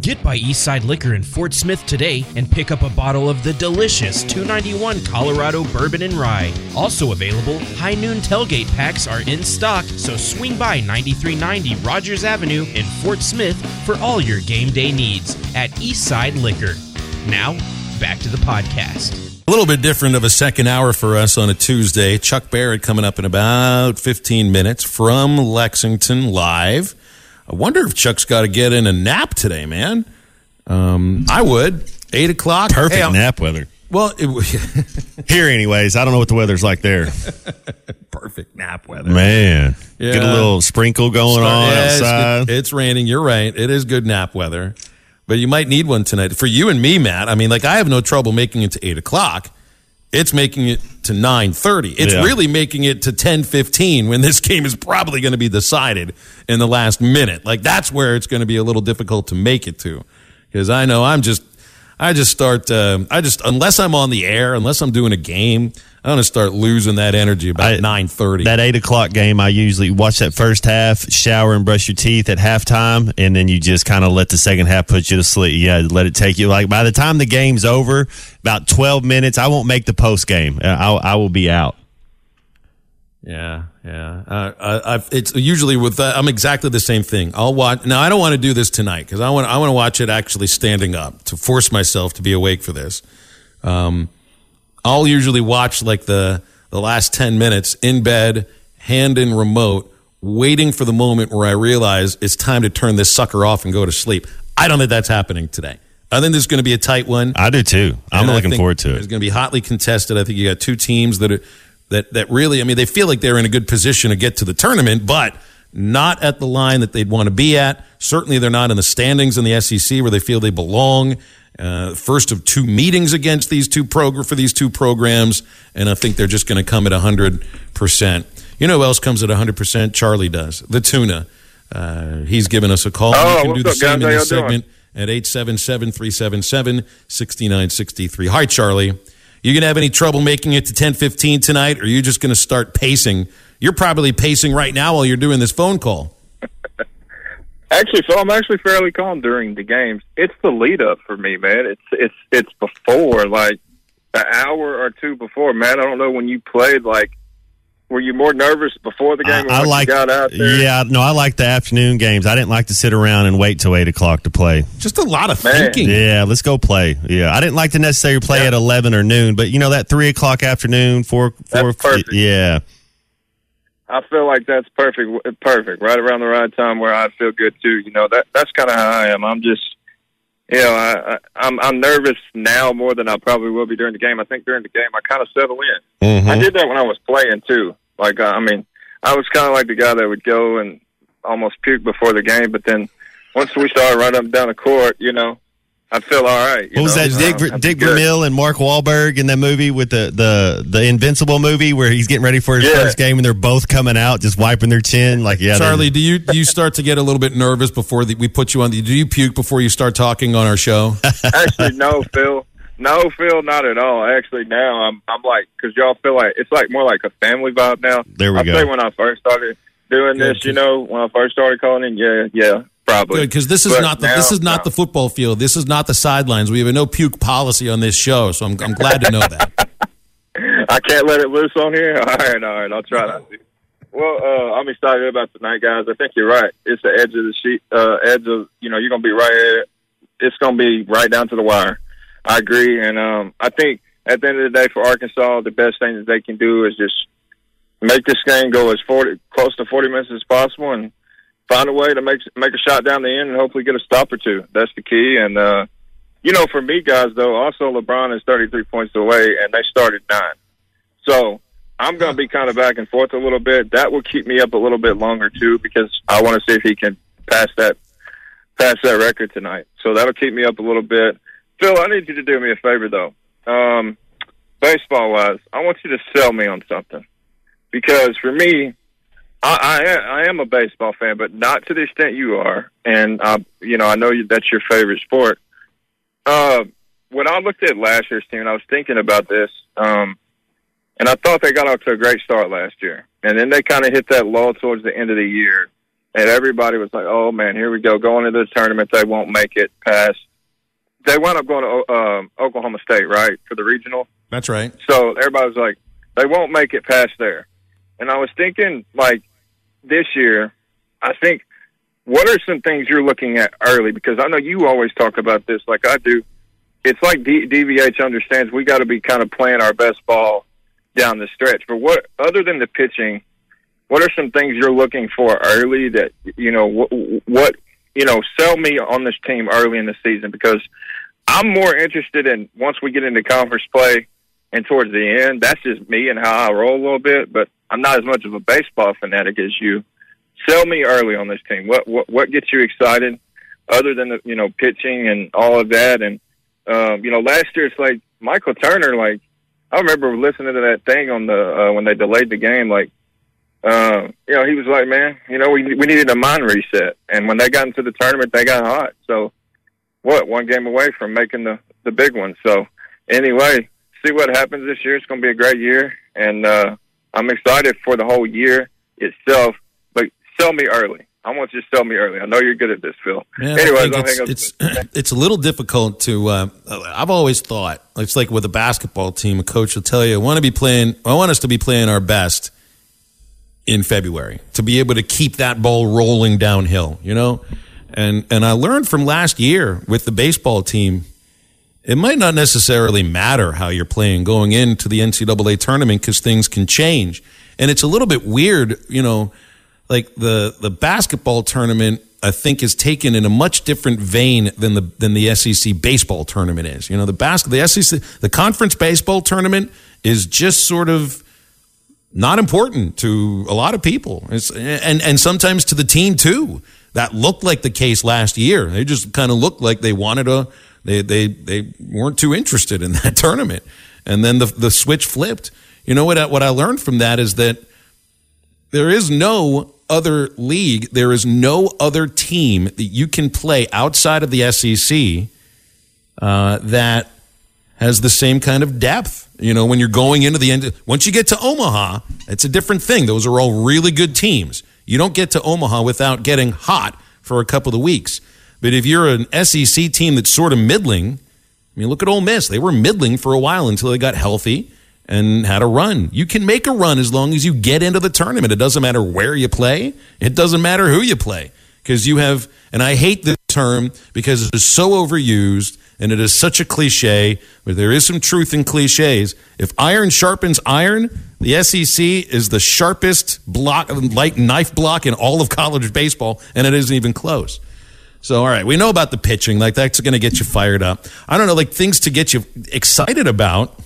Get by Eastside Liquor in Fort Smith today and pick up a bottle of the delicious 291 Colorado Bourbon and Rye. Also available, High Noon tailgate packs are in stock, so swing by 9390 Rogers Avenue in Fort Smith for all your game day needs at Eastside Liquor. Now, back to the podcast. A little bit different of a second hour for us on a Tuesday. Chuck Barrett coming up in about 15 minutes from Lexington live. I wonder if Chuck's got to get in a nap today, man. Um, I would. Eight o'clock. Perfect Hey, nap weather. Well, it, (laughs) Here, anyways. I don't know what the weather's like there. (laughs) perfect nap weather. Man. Yeah. Get a little sprinkle going on Yeah, outside. good. It's, raining. You're right. It is good nap weather, but you might need one tonight. For you and me, Matt. I mean, like I have no trouble making it to eight o'clock. It's making it to nine thirty. It's Yeah. really making it to ten fifteen when this game is probably going to be decided in the last minute. Like that's where it's going to be a little difficult to make it to, because I know I'm just. I just start. Uh, I just unless I'm on the air, unless I'm doing a game, I'm to start losing that energy about nine thirty. That eight o'clock game, I usually watch that first half, shower and brush your teeth at halftime, and then you just kind of let the second half put you to sleep. Yeah, let it take you. Like by the time the game's over, about twelve minutes, I won't make the post game. Uh, I, I will be out. Yeah, yeah. Uh, I, I've, it's usually with uh, I'm exactly the same thing. I'll watch. Now I don't want to do this tonight because I want I want to watch it actually standing up to force myself to be awake for this. Um, I'll usually watch like the the last ten minutes in bed, hand in remote, waiting for the moment where I realize it's time to turn this sucker off and go to sleep. I don't think that's happening today. I think there's going to be a tight one. I do too. I'm And looking forward to it. It's going to be hotly contested. I think you got two teams that are that that really. I mean, they feel like they're in a good position to get to the tournament, but not at the line that they'd want to be at. Certainly, they're not in the standings in the SEC where they feel they belong. Uh, first of two meetings against these two progr- for these two programs, and I think they're just going to come at hundred percent. You know who else comes at hundred percent? Charlie does. The tuna. Uh, he's given us a call. Oh, you can do the up, same guys? in this doing? segment at 877-377-6963. Hi, Charlie. You going to have any trouble making it to 1015 tonight, or are you just going to start pacing? You're probably pacing right now while you're doing this phone call. Actually, so I'm actually fairly calm during the games. It's the lead up for me, man. It's it's it's before, like an hour or two before, man. I don't know when you played. Like, were you more nervous before the game? I, I like. you got out there? Yeah, no, I like the afternoon games. I didn't like to sit around and wait till eight o'clock to play. Just a lot of Man. thinking. Yeah, let's go play. Yeah, I didn't like to necessarily play at eleven or noon, but you know that three o'clock afternoon, four, four. That's perfect. Yeah, I feel like that's perfect. Perfect, right around the right time where I feel good too. You know that that's kind of how I am. I'm just, you know, I, I I'm I'm nervous now more than I probably will be during the game. I think during the game I kind of settle in. Mm-hmm. I did that when I was playing too. Like I mean, I was kind of like the guy that would go and almost puke before the game, but then once we started running up and down the court, you know, I'd feel all right. you What was know? that? Dick, Uh, Dick. Vermeil and Mark Wahlberg in that movie with the, the the Invincible movie where he's getting ready for his Yeah. first game and they're both coming out just wiping their chin like yeah. Charlie, do you do you start to get a little bit nervous before the, we put you on? The, do you puke before you start talking on our show? (laughs) Actually, no, Phil. No, Phil, not at all. Actually, now I'm I'm like because y'all feel like it's like more like a family vibe now. There we I go. say when I first started doing Good, this, you know, when I first started calling in, yeah, yeah, probably. Good, because this is But not the now, this is not no. the football field. This is not the sidelines. We have a no puke policy on this show, so I'm I'm glad to know that. (laughs) I can't let it loose on here. (laughs) All right, all right, I'll try not to. Well, uh, I'm excited about tonight, guys. I think you're right. It's the edge of the sheet, uh, edge of you know, you're gonna be right here. It's gonna be right down to the wire. I agree, and um, I think at the end of the day, for Arkansas, the best thing that they can do is just make this game go as forty close to 40 minutes as possible, and find a way to make make a shot down the end, and hopefully get a stop or two. That's the key, and uh, you know, for me, guys, though, also LeBron is 33 points away, and they started nine. So I'm going to be kind of back and forth a little bit. That will keep me up a little bit longer too, because I want to see if he can pass that pass that record tonight. So that'll keep me up a little bit. Phil, I need you to do me a favor though. um, baseball wise, I want you to sell me on something because for me, I, I I am a baseball fan, but not to the extent you are. And uh, you know, I know you, that's your favorite sport. Uh, when I looked at last year's team, I was thinking about this, um, and I thought they got off to a great start last year, and then they kind of hit that lull towards the end of the year, and everybody was like, "Oh man, here we go, going into the tournament, they won't make it past." They wound up going to um, Oklahoma State, right, for the regional. That's right. So everybody was like, they won't make it past there. And I was thinking, like, this year, I think, what are some things you're looking at early? Because I know you always talk about this, like I do. It's like D- DVH understands we got to be kind of playing our best ball down the stretch. But what, other than the pitching, what are some things you're looking for early that you know what, what you know sell me on this team early in the season because I'm more interested in once we get into conference play and towards the end. That's just me and how I roll a little bit, but I'm not as much of a baseball fanatic as you. Sell me early on this team. What what what gets you excited, other than the you know pitching and all of that? And um, you know, last year it's like Michael Turner. Like I remember listening to that thing on the uh, when they delayed the game. Like uh, you know, he was like, man, you know, we we needed a mind reset. And when they got into the tournament, they got hot. So what? One game away from making the the big one. So anyway, see what happens this year. It's going to be a great year, and uh, I'm excited for the whole year itself. But sell me early. I want you to sell me early. I know you're good at this, Phil. Yeah, Anyways, I hang up. it's it's, (clears throat) it's a little difficult to. Uh, I've always thought it's like with a basketball team. A coach will tell you, "I want to be playing. I want us to be playing our best in February to be able to keep that ball rolling downhill." You know, and and I learned from last year with the baseball team. It might not necessarily matter how you're playing going into the NCAA tournament because things can change, and it's a little bit weird, you know like the the basketball tournament I think is taken in a much different vein than the than the SEC baseball tournament is. You know, the basket the SEC the conference baseball tournament is just sort of not important to a lot of people. It's, and and sometimes to the team too. That looked like the case last year. They just kind of looked like they wanted a they they they weren't too interested in (laughs) that tournament. And then the the switch flipped. You know what I, what I learned from that is that there is no other league, there is no other team that you can play outside of the SEC uh, that has the same kind of depth. You know, when you're going into the end, once you get to Omaha, it's a different thing. Those are all really good teams. You don't get to Omaha without getting hot for a couple of weeks. But if you're an SEC team that's sort of middling, I mean, look at Ole Miss. They were middling for a while until they got healthy and had a run. You can make a run as long as you get into the tournament. It doesn't matter where you play. It doesn't matter who you play because you have, and I hate this term because it is so overused and it is such a cliche, but there is some truth in cliches. If iron sharpens iron, the SEC is the sharpest block, light knife block in all of college baseball, and it isn't even close. So, all right, we know about the pitching. Like, that's going to get you fired up. I don't know, like things to get you excited about.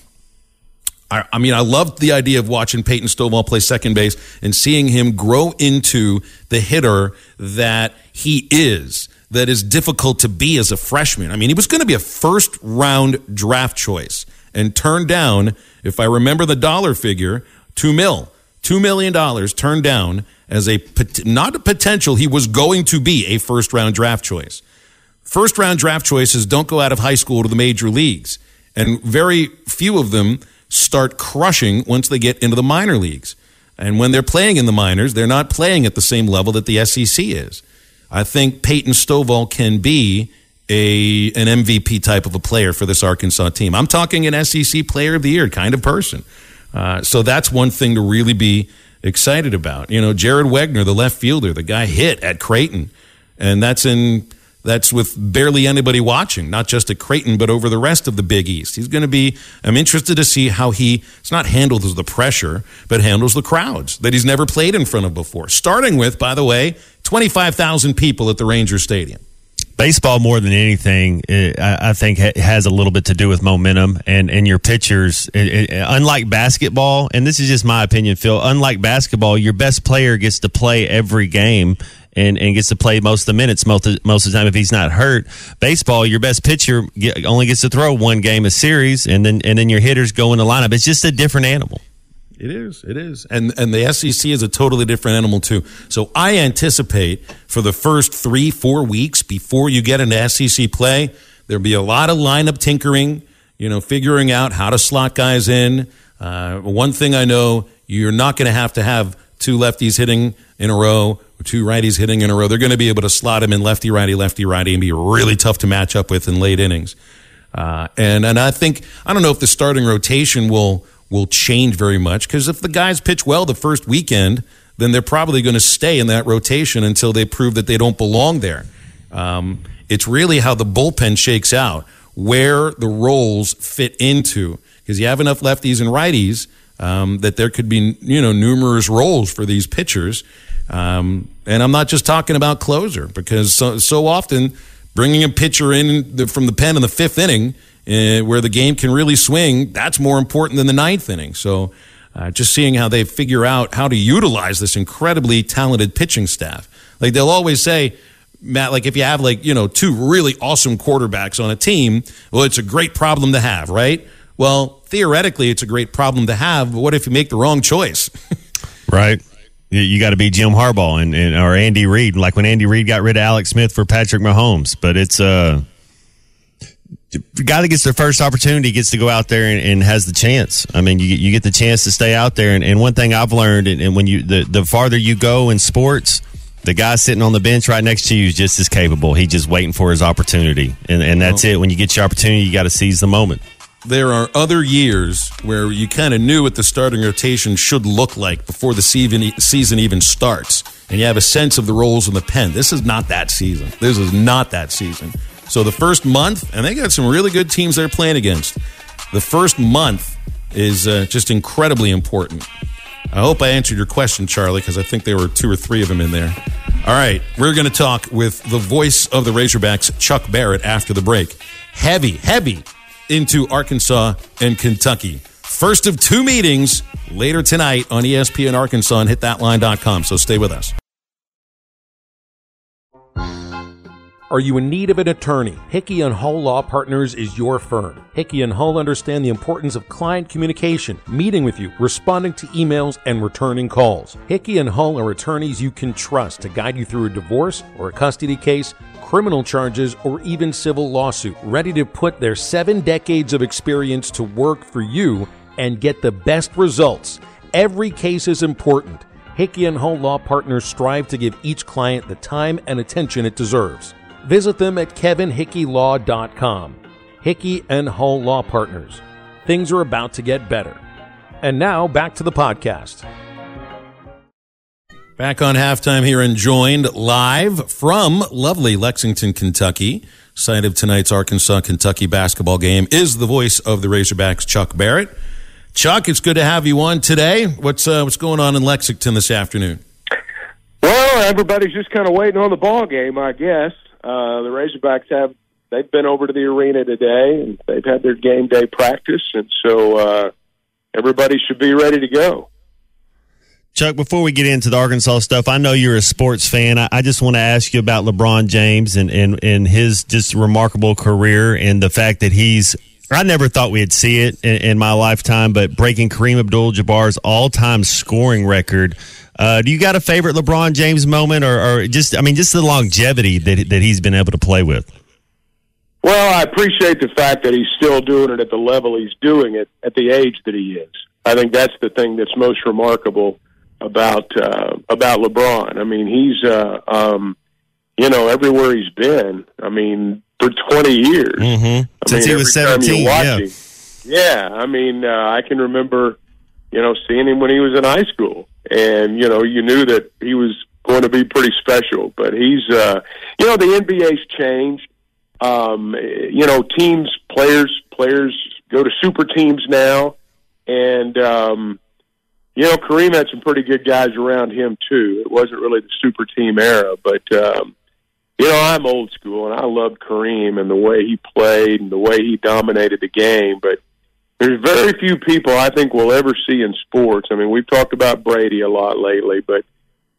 I, I mean, I loved the idea of watching Peyton Stovall play second base and seeing him grow into the hitter that he is, that is difficult to be as a freshman. I mean, he was going to be a first round draft choice and turned down, if I remember the dollar figure, two mil. $2 million turned down as a not a potential, he was going to be a first round draft choice. First round draft choices don't go out of high school to the major leagues, and very few of them start crushing once they get into the minor leagues. And when they're playing in the minors, they're not playing at the same level that the SEC is. I think Peyton Stovall can be a an MVP type of a player for this Arkansas team. I'm talking an SEC Player of the Year kind of person. Uh, so that's one thing to really be excited about. You know, Jared Wegner, the left fielder, the guy hit at Creighton, and that's in that's with barely anybody watching, not just at Creighton, but over the rest of the Big East. He's going to be. I'm interested to see how he. It's not handles the pressure, but handles the crowds that he's never played in front of before. Starting with, by the way, twenty five thousand people at the Rangers Stadium baseball more than anything, I, think ha- has a little bit to do with momentum and and your pitchers. It, it, unlike basketball, and this is just my opinion, Phil. Unlike basketball, your best player gets to play every game, and, and gets to play most of the minutes most of, most of the time if he's not hurt. Baseball, your best pitcher only gets to throw one game a series, and then and then your hitters go in the lineup. It's just a different animal. It is. It is. And and the SEC is a totally different animal too. So I anticipate for the first three four weeks before you get into SEC play, there'll be a lot of lineup tinkering. You know, figuring out how to slot guys in. Uh, one thing I know, you're not going to have to have two lefties hitting in a row or two righties hitting in a row. They're going to be able to slot them in lefty righty lefty righty and be really tough to match up with in late innings. Uh, and and I think I don't know if the starting rotation will will change very much because if the guys pitch well the first weekend, then they're probably going to stay in that rotation until they prove that they don't belong there. Um, it's really how the bullpen shakes out, where the roles fit into, because you have enough lefties and righties um, that there could be you know numerous roles for these pitchers. Um, and I'm not just talking about closer because so, so often bringing a pitcher in the, from the pen in the fifth inning uh, where the game can really swing, that's more important than the ninth inning. So uh, just seeing how they figure out how to utilize this incredibly talented pitching staff. Like they'll always say, Matt, like if you have like, you know, two really awesome quarterbacks on a team, well, it's a great problem to have, right? Well, theoretically, it's a great problem to have, but what if you make the wrong choice? (laughs) right. You, got to be Jim Harbaugh and, and or Andy Reid, like when Andy Reid got rid of Alex Smith for Patrick Mahomes. But it's uh the guy that gets their first opportunity gets to go out there and, and, has the chance. I mean, you you get the chance to stay out there. And, and one thing I've learned, and, and, when you the, the farther you go in sports, the guy sitting on the bench right next to you is just as capable. He's just waiting for his opportunity, and and that's it. When you get your opportunity, you got to seize the moment. There are other years where you kind of knew what the starting rotation should look like before the season season even starts, and you have a sense of the roles in the pen. This is not that season. This is not that season. So the first month, and they got some really good teams they're playing against. The first month is uh, just incredibly important. I hope I answered your question, Charlie, because I think there were two or three of them in there. All right, we're going to talk with the voice of the Razorbacks, Chuck Barrett, after the break. Heavy, heavy into Arkansas and Kentucky. First of two meetings later tonight on ESPN Arkansas and hitthatline.com. So stay with us. Are you in need of an attorney? Hickey and Hull Law Partners is your firm. Hickey and Hull understand the importance of client communication, meeting with you, responding to emails, and returning calls. Hickey and Hull are attorneys you can trust to guide you through a divorce or a custody case, criminal charges, or even civil lawsuit, ready to put their seven decades of experience to work for you and get the best results. Every case is important. Hickey and Hull Law Partners strive to give each client the time and attention it deserves. Visit them at kevinhickeylaw.com. Hickey and Hull Law Partners. Things are about to get better. And now back to the podcast. Back on halftime here and joined live from lovely Lexington, Kentucky. Site of tonight's Arkansas Kentucky basketball game is the voice of the Razorbacks, Chuck Barrett. Chuck, it's good to have you on today. What's uh, what's going on in Lexington this afternoon? Well, everybody's just kind of waiting on the ball game, I guess. Uh, the Razorbacks have they've been over to the arena today and they've had their game day practice, and so uh, everybody should be ready to go. Chuck, before we get into the Arkansas stuff, I know you're a sports fan. I, I just want to ask you about LeBron James and, and, and his just remarkable career and the fact that he's I never thought we'd see it in, in my lifetime, but breaking Kareem Abdul Jabbar's all time scoring record uh, do you got a favorite LeBron James moment, or, or, just I mean, just the longevity that that he's been able to play with? Well, I appreciate the fact that he's still doing it at the level he's doing it at the age that he is. I think that's the thing that's most remarkable about uh, about LeBron. I mean, he's uh, um, you know everywhere he's been. I mean, for twenty years mm-hmm. since mean, he was seventeen. Yeah. Him, yeah, I mean, uh, I can remember you know seeing him when he was in high school and you know you knew that he was going to be pretty special. But he's, uh, you know, the NBA's changed. Um, you know, teams, players, players go to super teams now, and um, you know, Kareem had some pretty good guys around him too. It wasn't really the super team era, but um, you know, I'm old school, and I loved Kareem and the way he played and the way he dominated the game, but there's very few people I think we'll ever see in sports. I mean, we've talked about Brady a lot lately, but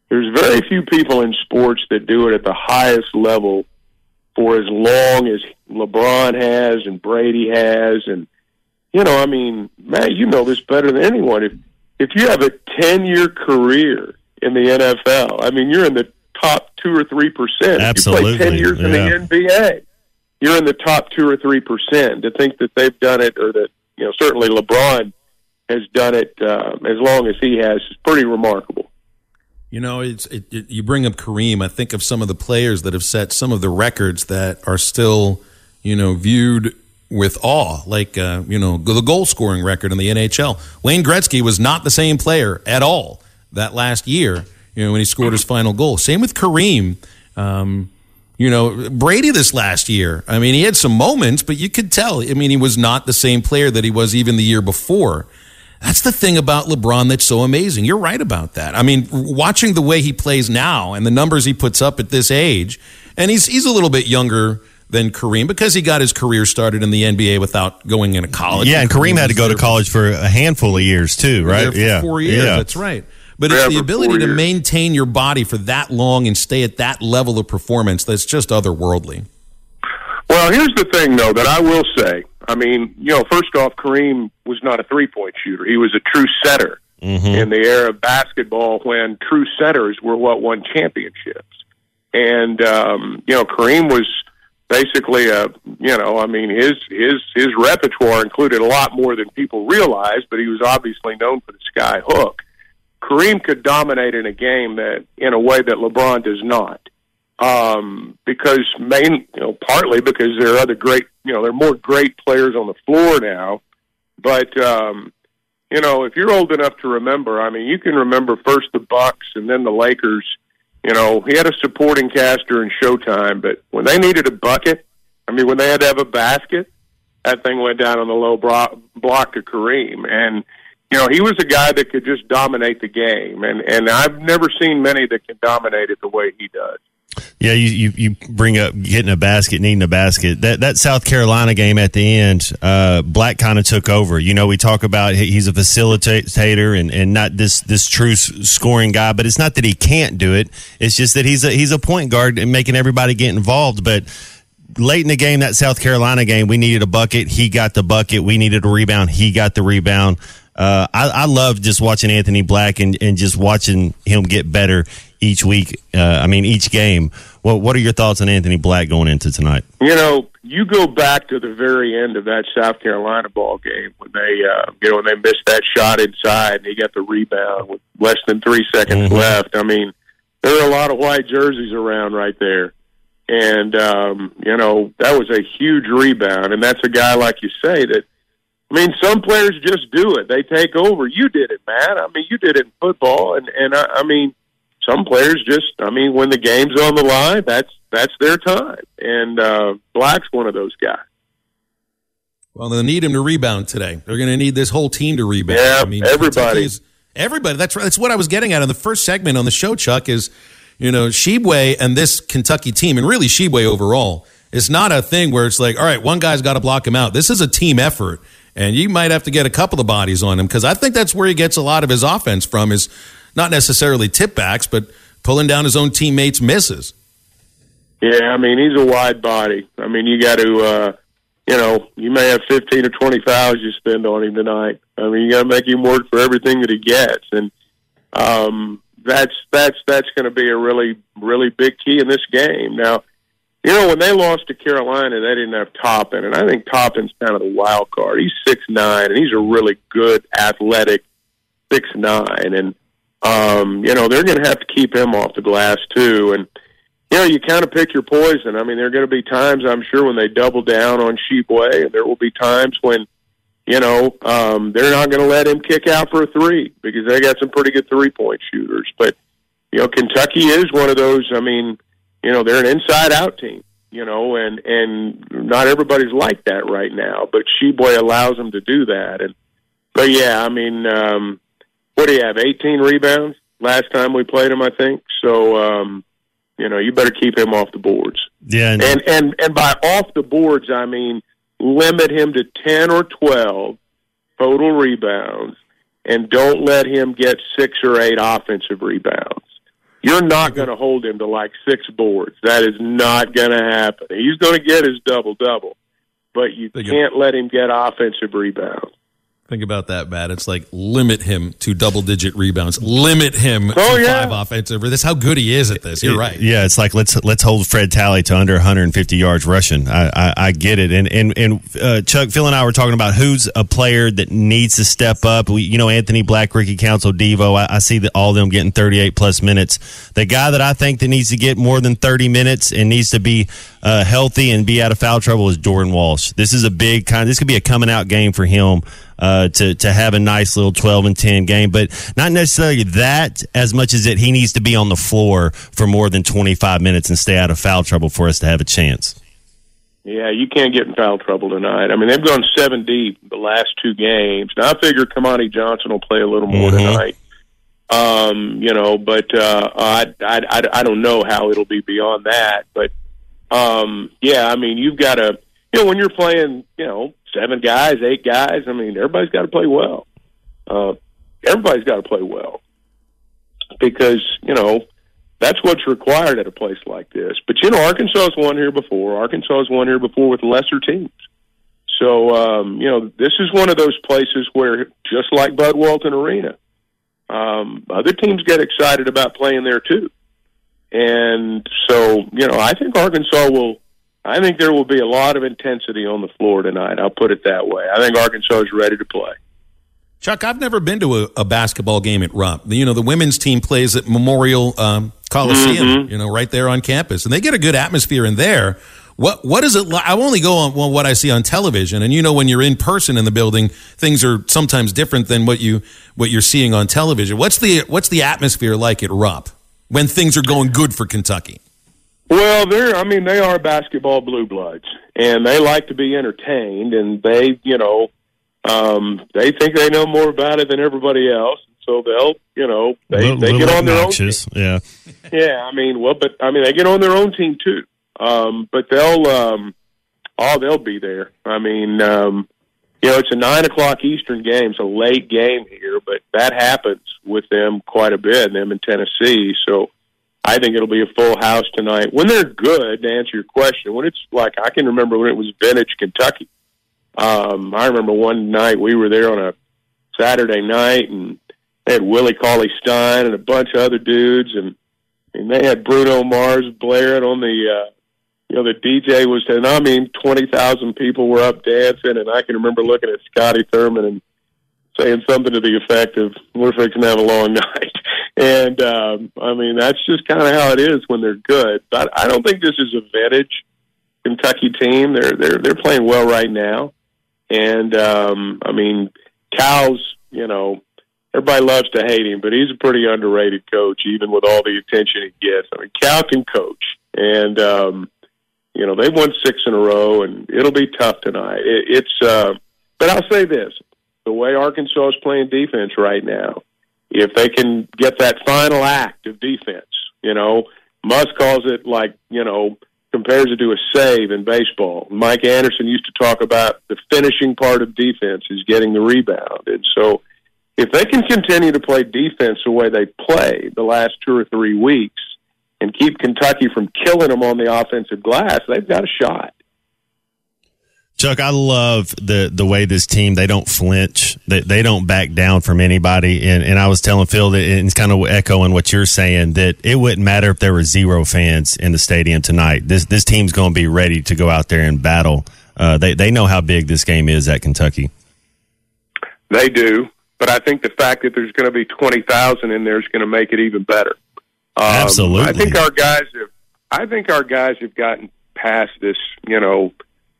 there's very few people in sports that do it at the highest level for as long as LeBron has and Brady has, and you know, I mean, Matt, you know this better than anyone. If if you have a ten year career in the NFL, I mean, you're in the top two or three percent. Absolutely, you play ten years yeah. in the NBA, you're in the top two or three percent. To think that they've done it, or that you know, certainly LeBron has done it uh, as long as he has, is pretty remarkable. You know, it's it, it, you bring up Kareem. I think of some of the players that have set some of the records that are still, you know, viewed with awe, like uh, you know the goal scoring record in the NHL. Wayne Gretzky was not the same player at all that last year. You know when he scored his final goal. Same with Kareem. Um, you know Brady this last year. I mean he had some moments, but you could tell. I mean he was not the same player that he was even the year before. That's the thing about LeBron that's so amazing. You're right about that. I mean, watching the way he plays now and the numbers he puts up at this age, and he's he's a little bit younger than Kareem because he got his career started in the NBA without going into college. Yeah, and Kareem had to go to college for a handful of years too, right? yeah, four years. Yeah. That's right. But it's the ability to years. maintain your body for that long and stay at that level of performance that's just otherworldly. Well, here's the thing, though, that I will say. I mean, you know, first off, Kareem was not a three point shooter. He was a true center in the era of basketball when true centers were what won championships. And, um, you know, Kareem was basically a, you know, I mean, his, his, his repertoire included a lot more than people realized, but he was obviously known for the sky hook. Kareem could dominate in a game that, in a way that LeBron does not um, because main, you know, partly because there are other great, you know, there are more great players on the floor now. But um, you know, if you're old enough to remember, I mean, you can remember first the Bucks and then the Lakers. You know, he had a supporting cast during Showtime, but when they needed a bucket, I mean, when they had to have a basket, that thing went down on the low bro- block to Kareem, and you know, he was a guy that could just dominate the game, and and I've never seen many that can dominate it the way he does. Yeah, you, you, you bring up getting a basket, needing a basket. That that South Carolina game at the end, uh, Black kind of took over. You know, we talk about he's a facilitator and, and not this this true scoring guy, but it's not that he can't do it. It's just that he's a he's a point guard and making everybody get involved. But late in the game, that South Carolina game, we needed a bucket. He got the bucket. We needed a rebound. He got the rebound. Uh, I, I love just watching Anthony Black and, and just watching him get better each week. Uh, I mean, each game. What What are your thoughts on Anthony Black going into tonight? You know, you go back to the very end of that South Carolina ball game when they, uh, you know, when they missed that shot inside and he got the rebound with less than three seconds Mhm. left. I mean, there are a lot of white jerseys around right there, and um, you know that was a huge rebound. And that's a guy like you say that. I mean, some players just do it; they take over. You did it, man. I mean, you did it in football, and and I, I mean, some players just i mean when the game's on the line that's that's their time and uh black's one of those guys Well, they'll need him to rebound today. They're going to need this whole team to rebound. Yeah, I mean, everybody. Everybody. That's right. That's what I was getting at in the first segment on the show, Chuck, is, you know, Tshiebwe and this Kentucky team, and really Tshiebwe overall, is not a thing where it's like, all right, one guy's got to block him out. This is a team effort. And you might have to get a couple of bodies on him because I think that's where he gets a lot of his offense from is not necessarily tip backs, but pulling down his own teammates' misses. yeah i mean he's a wide body. I mean you got to uh you know you may have 15 or 20 fouls you spend on him tonight. I mean you got to make him work for everything that he gets. And um that's that's that's going to be a really really big key in this game. Now you know when they lost to carolina they didn't have toppin and i think toppin's kind of the wild card he's six nine and he's a really good athletic six nine and um you know they're going to have to keep him off the glass too and you know, you kind of pick your poison. I mean, there are going to be times, I'm sure, when they double down on Tshiebwe, and there will be times when, you know, um, they're not going to let him kick out for a three because they got some pretty good three point shooters. But, you know, Kentucky is one of those. I mean, you know, they're an inside out team, you know, and, and not everybody's like that right now, but Tshiebwe allows them to do that. And, but yeah, I mean, um, what do you have, 18 rebounds last time we played him, I think? So, um, you know, you better keep him off the boards. Yeah, and, And and and by off the boards, I mean limit him to ten or twelve total rebounds, and don't let him get six or eight offensive rebounds. You're not going to hold him to like six boards. That is not going to happen. He's going to get his double double, but you can't let him get offensive rebounds. Think about that, Matt. It's like limit him to double digit rebounds. Limit him Oh, to yeah. five offensive. That's how good he is at this. You're right. Yeah, it's like let's let's hold Fred Talley to under 150 yards rushing. I I, I get it, and and and uh, Chuck, Phil, and I were talking about who's a player that needs to step up. We, you know, Anthony Black, Ricky Council, Devo. I, I see that all of them getting 38 plus minutes. The guy that I think that needs to get more than 30 minutes and needs to be uh, healthy and be out of foul trouble is Jordan Walsh. This is a big kind. This could be a coming out game for him uh, to to have a nice little twelve and ten game, but not necessarily that as much as that he needs to be on the floor for more than twenty five minutes and stay out of foul trouble for us to have a chance. Yeah, you can't get in foul trouble tonight. I mean, they've gone seven deep the last two games. Now I figure Kamani Johnson will play a little more Mhm. tonight. Um, you know, but uh, I, I I I don't know how it'll be beyond that. But um, yeah, I mean, you've got to you know when you're playing, you know, seven guys, eight guys. I mean, everybody's got to play well. Uh, everybody's got to play well because you know that's what's required at a place like this. But you know, Arkansas has won here before. Arkansas has won here before with lesser teams. So um, you know, this is one of those places where, just like Bud Walton Arena, um, other teams get excited about playing there too. And so, you know, I think Arkansas will. I think there will be a lot of intensity on the floor tonight. I'll put it that way. I think Arkansas is ready to play. Chuck, I've never been to a, a basketball game at Rupp. You know, the women's team plays at Memorial um, Coliseum, Mhm. you know, right there on campus, and they get a good atmosphere in there. What what is it like? I only go on well, what I see on television, and you know, when you're in person in the building, things are sometimes different than what you what you're seeing on television. What's the what's the atmosphere like at Rupp when things are going good for Kentucky? Well, they're, I mean, they are basketball blue bloods, and they like to be entertained, and they, you know, um, they think they know more about it than everybody else. So they'll, you know, they, Little- they get on their own. obnoxious. Yeah. (laughs) Yeah, I mean, well, but I mean, they get on their own team too. Um, but they'll, um, oh, they'll be there. I mean, um, you know, it's a nine o'clock Eastern game, it's a late game here, but that happens with them quite a bit. Them in Tennessee, so I think it'll be a full house tonight. When they're good, to answer your question, when it's like I can remember when it was vintage Kentucky. Um, I remember one night we were there on a Saturday night, and they had Willie Cauley Stein and a bunch of other dudes, and and they had Bruno Mars blaring on the, uh, you know, the DJ was, and I mean, twenty thousand people were up dancing, and I can remember looking at Scotty Thurman and saying something to the effect of, "We're fixing to have a long (laughs) night," and um, I mean, that's just kind of how it is when they're good. But I don't think this is a vintage Kentucky team. They're they're they're playing well right now, and um, I mean, Cal's, you know, everybody loves to hate him, but he's a pretty underrated coach, even with all the attention he gets. I mean, Cal can coach, and um, you know they've won six in a row, and it'll be tough tonight. It, it's, uh, but I'll say this: the way Arkansas is playing defense right now, if they can get that final act of defense, you know, Muss calls it like you know compares it to a save in baseball. Mike Anderson used to talk about the finishing part of defense is getting the rebound, and so if they can continue to play defense the way they played the last two or three weeks and keep Kentucky from killing them on the offensive glass, they've got a shot. Chuck, I love the the way this team they don't flinch, they, they don't back down from anybody. And and I was telling Phil that and it's kind of echoing what you're saying that it wouldn't matter if there were zero fans in the stadium tonight. This this team's going to be ready to go out there and battle. Uh, they they know how big this game is at Kentucky. They do, but I think the fact that there's going to be twenty thousand in there is going to make it even better. Um, Absolutely. I think our guys have. I think our guys have gotten past this, you know,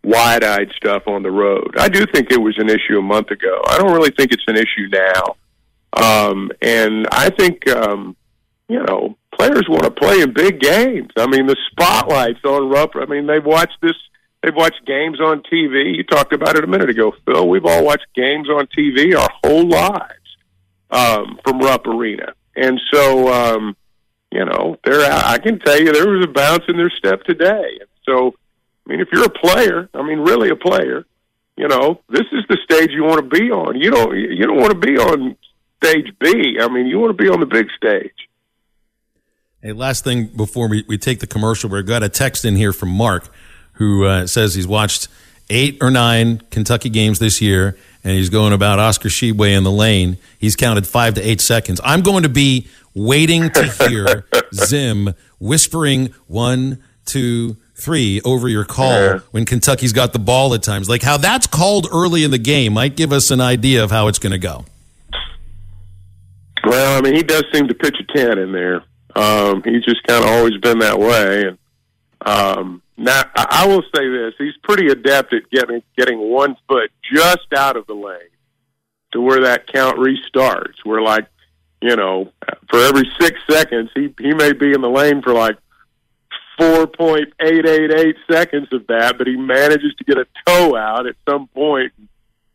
wide-eyed stuff on the road. I do think it was an issue a month ago. I don't really think it's an issue now. Um, and I think, um, you know, players want to play in big games. I mean, the spotlight's on Rupp. I mean, they've watched this. They've watched games on TV. You talked about it a minute ago, Phil. We've all watched games on TV our whole lives um, from Rupp Arena, and so um, you know, there. I can tell you, there was a bounce in their step today. So, I mean, if you're a player, I mean, really a player, you know, this is the stage you want to be on. You don't. You don't want to be on stage B. I mean, you want to be on the big stage. Hey, last thing before we, we take the commercial, we've got a text in here from Mark who uh, says he's watched eight or nine Kentucky games this year and he's going about Oscar Tshiebwe in the lane. He's counted five to eight seconds. I'm going to be waiting to hear Zim whispering one, two, three over your call when Kentucky's got the ball at times. Like how that's called early in the game might give us an idea of how it's going to go. Well, I mean, he does seem to pitch a ten in there. Um, he's just kind of always been that way. And um, now, I I will say this: he's pretty adept at getting getting one foot just out of the lane to where that count restarts. Where like, you know, for every six seconds, he he may be in the lane for like four point eight eight eight seconds of that, but he manages to get a toe out at some point.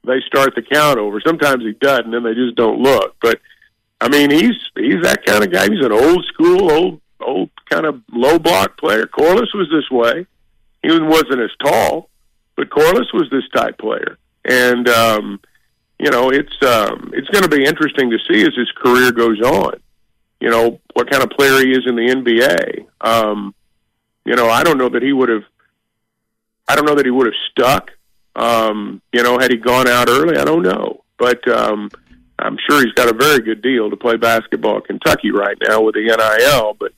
They start the count over. Sometimes he doesn't, and they just don't look. But I mean, he's he's that kind of guy. He's an old school, old old kind of low block player. Corliss was this way. He wasn't as tall, but Corliss was this type player. And um, you know, it's um, it's going to be interesting to see as his career goes on. You know what kind of player he is in the NBA. Um, you know, I don't know that he would have. I don't know that he would have stuck. Um, you know, had he gone out early, I don't know. But um, I'm sure he's got a very good deal to play basketball at Kentucky right now with the NIL. But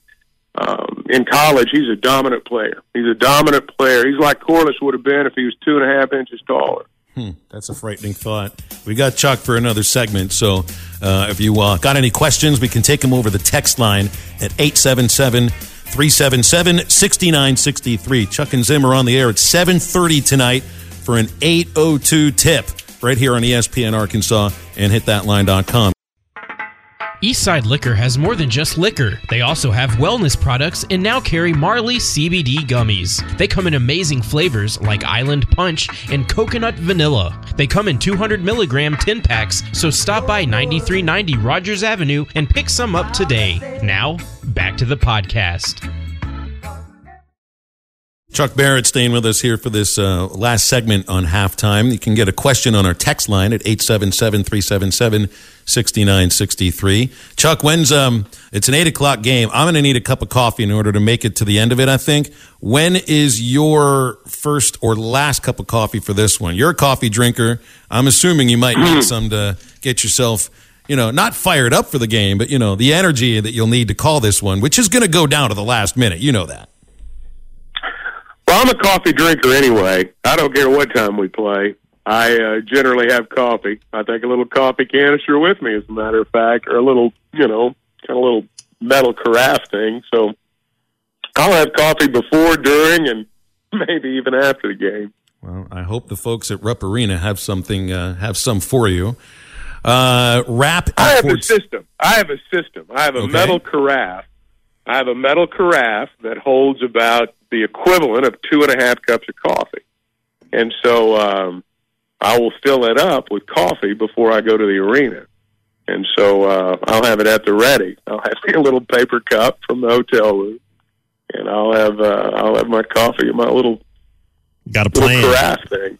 um, in college, he's a dominant player. He's a dominant player. He's like Corliss would have been if he was two and a half inches taller. Hmm, that's a frightening thought. We got Chuck for another segment, so uh, if you uh, got any questions, we can take them over the text line at 877 377 6963. Chuck and Zim are on the air at 7.30 tonight for an 802 tip right here on ESPN Arkansas and hitthatline.com. Eastside Liquor has more than just liquor. They also have wellness products and now carry Marley CBD gummies. They come in amazing flavors like Island Punch and Coconut Vanilla. They come in 200 milligram tin packs, so stop by 9390 Rogers Avenue and pick some up today. Now, back to the podcast. Chuck Barrett staying with us here for this uh, last segment on halftime. You can get a question on our text line at 877-377-6963. Chuck, when's, um, it's an eight o'clock game. I'm going to need a cup of coffee in order to make it to the end of it, I think. When is your first or last cup of coffee for this one? You're a coffee drinker. I'm assuming you might need (clears throat) some to get yourself, you know, not fired up for the game, but, you know, the energy that you'll need to call this one, which is going to go down to the last minute. You know that. Well, I'm a coffee drinker anyway. I don't care what time we play. I uh, generally have coffee. I take a little coffee canister with me, as a matter of fact, or a little, you know, kind of little metal carafe thing. So I'll have coffee before, during, and (laughs) maybe even after the game. Well, I hope the folks at Rupp Arena have something, uh, have some for you. Uh, rap. I have a system. I have a system. I have a Okay. metal carafe. I have a metal carafe that holds about the equivalent of two and a half cups of coffee. And so um, I will fill it up with coffee before I go to the arena. And so uh, I'll have it at the ready. I'll have (laughs) a little paper cup from the hotel room, and I'll have uh, I'll have my coffee in my little Got a plan.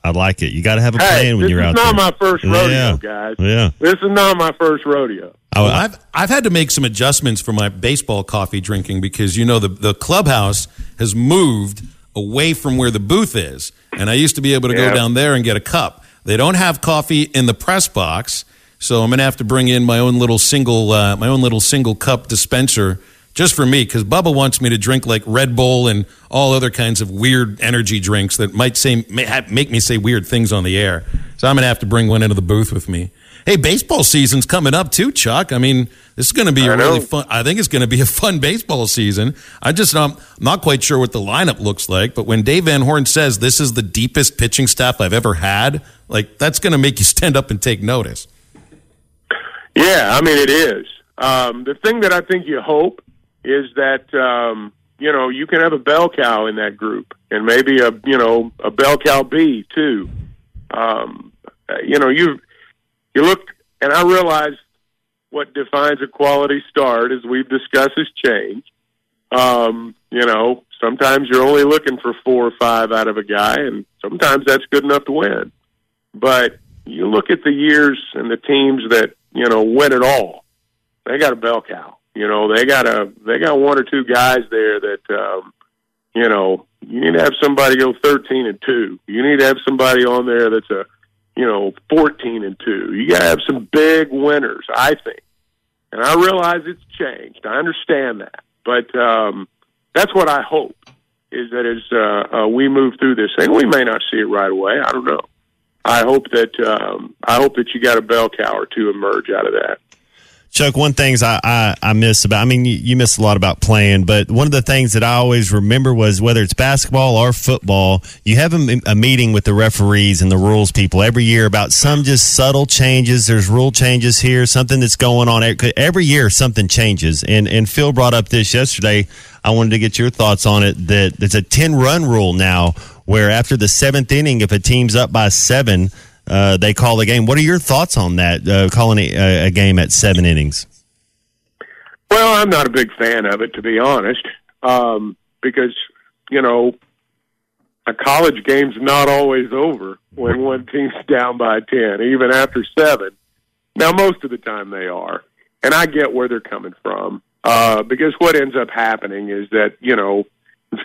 I like it. You got to have a Hey, plan when you're out there. This is not my first rodeo, Yeah. guys. Yeah. This is not my first rodeo. I, Well, I, I've I've had to make some adjustments for my baseball coffee drinking because you know the the clubhouse has moved away from where the booth is, and I used to be able to Yeah. go down there and get a cup. They don't have coffee in the press box, so I'm gonna have to bring in my own little single uh, my own little single cup dispenser just for me because Bubba wants me to drink like Red Bull and all other kinds of weird energy drinks that might say make me say weird things on the air. So I'm gonna have to bring one into the booth with me. Hey, baseball season's coming up too, Chuck. I mean, this is going to be a I really know. fun. I think it's going to be a fun baseball season. I just um, I'm not quite sure what the lineup looks like, but when Dave Van Horn says this is the deepest pitching staff I've ever had, like that's going to make you (laughs) stand up and take notice. Yeah, I mean it is. Um, the thing that I think you hope is that um, you know you can have a bell cow in that group, and maybe a you know a bell cow B too. Um, you know you you look, and I realize what defines a quality start, as we've discussed, has changed. Um, you know, sometimes you're only looking for four or five out of a guy, and sometimes that's good enough to win. But you look at the years and the teams that you know win it all. They got a bell cow, You know, they got a they got one or two guys there that um, you know you need to have somebody go thirteen and two. You need to have somebody on there that's a you know fourteen and two. You got to have some big winners, I think. And I realize it's changed. I understand that, but um, that's what I hope is that as uh, uh, we move through this thing, we may not see it right away. I don't know. I hope that um, I hope that you got a bell cow or two emerge out of that. Chuck, one things I, I, I miss about, I mean, you, you miss a lot about playing, but one of the things that I always remember was whether it's basketball or football, you have a, a meeting with the referees and the rules people every year about some just subtle changes. There's rule changes here, something that's going on. Every year, something changes. And, and Phil brought up this yesterday. I wanted to get your thoughts on it that there's a 10 run rule now where after the seventh inning, if a team's up by seven, uh, they call the game. What are your thoughts on that, uh, calling a, a, game at seven innings? Well, I'm not a big fan of it, to be honest, um, because, you know, a college game's not always over when one team's (laughs) down by 10, even after seven. Now, most of the time they are. And I get where they're coming from. Uh, because what ends up happening is that, you know,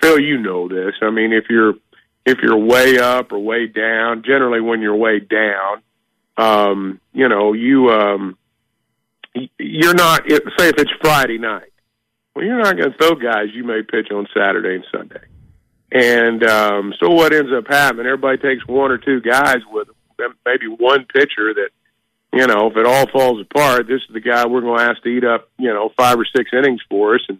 Phil, you know this. I mean, if you're if you're way up or way down, generally when you're way down, um, you know, you um, you're not. Say if it's Friday night, well, you're not going to throw guys you may pitch on Saturday and Sunday. And um, so what ends up happening? Everybody takes one or two guys with them, maybe one pitcher that, you know, if it all falls apart, this is the guy we're going to ask to eat up, you know, five or six innings for us, and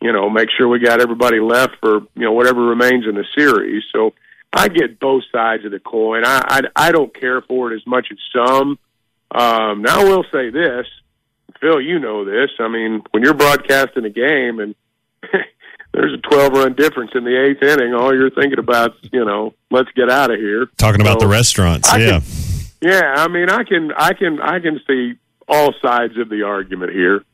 you know, make sure we got everybody left for you know whatever remains in the series. So I get both sides of the coin. I I, I don't care for it as much as some. Um, now I will say this, Phil, you know this. I mean, when you're broadcasting a game and (laughs) there's a 12 run difference in the eighth inning, all you're thinking about, you know, let's get out of here. Talking about the restaurants, I yeah, can, yeah. I mean, I can, I can, I can see all sides of the argument here.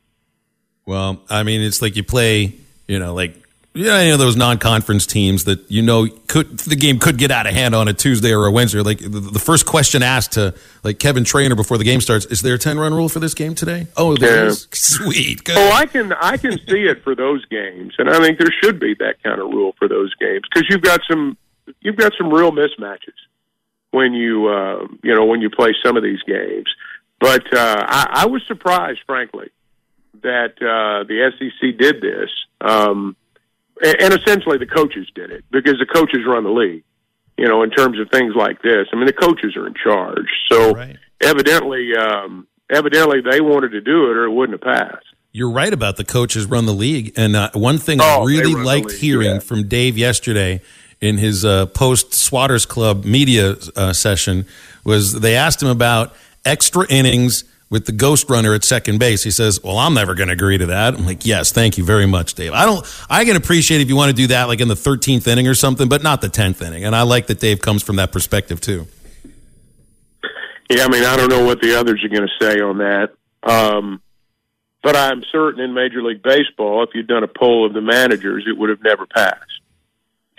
Well, I mean, it's like you play, you know, like yeah, you know those non-conference teams that you know could the game could get out of hand on a Tuesday or a Wednesday. Like the, the first question asked to like Kevin Trainor before the game starts: Is there a ten-run rule for this game today? Oh, there yeah. is. (laughs) Sweet. Good. Oh, I can I can see it for those games, and I think there should be that kind of rule for those games because you've got some you've got some real mismatches when you uh, you know when you play some of these games. But uh, I, I was surprised, frankly, that uh, the SEC did this. Um, and essentially the coaches did it because the coaches run the league. You know, in terms of things like this, I mean, the coaches are in charge. So right. evidently, um, evidently they wanted to do it, or it wouldn't have passed. You're right about the coaches run the league, and uh, one thing oh, I really liked hearing yeah. from Dave yesterday in his uh, post Swatters Club media uh, session was they asked him about extra innings with the ghost runner at second base. He says, "Well, I'm never going to agree to that." I'm like, "Yes, thank you very much, Dave. I don't. I can appreciate if you want to do that, like in the 13th inning or something, but not the 10th inning." And I like that Dave comes from that perspective too. Yeah, I mean, I don't know what the others are going to say on that, um, but I'm certain in Major League Baseball, if you'd done a poll of the managers, it would have never passed.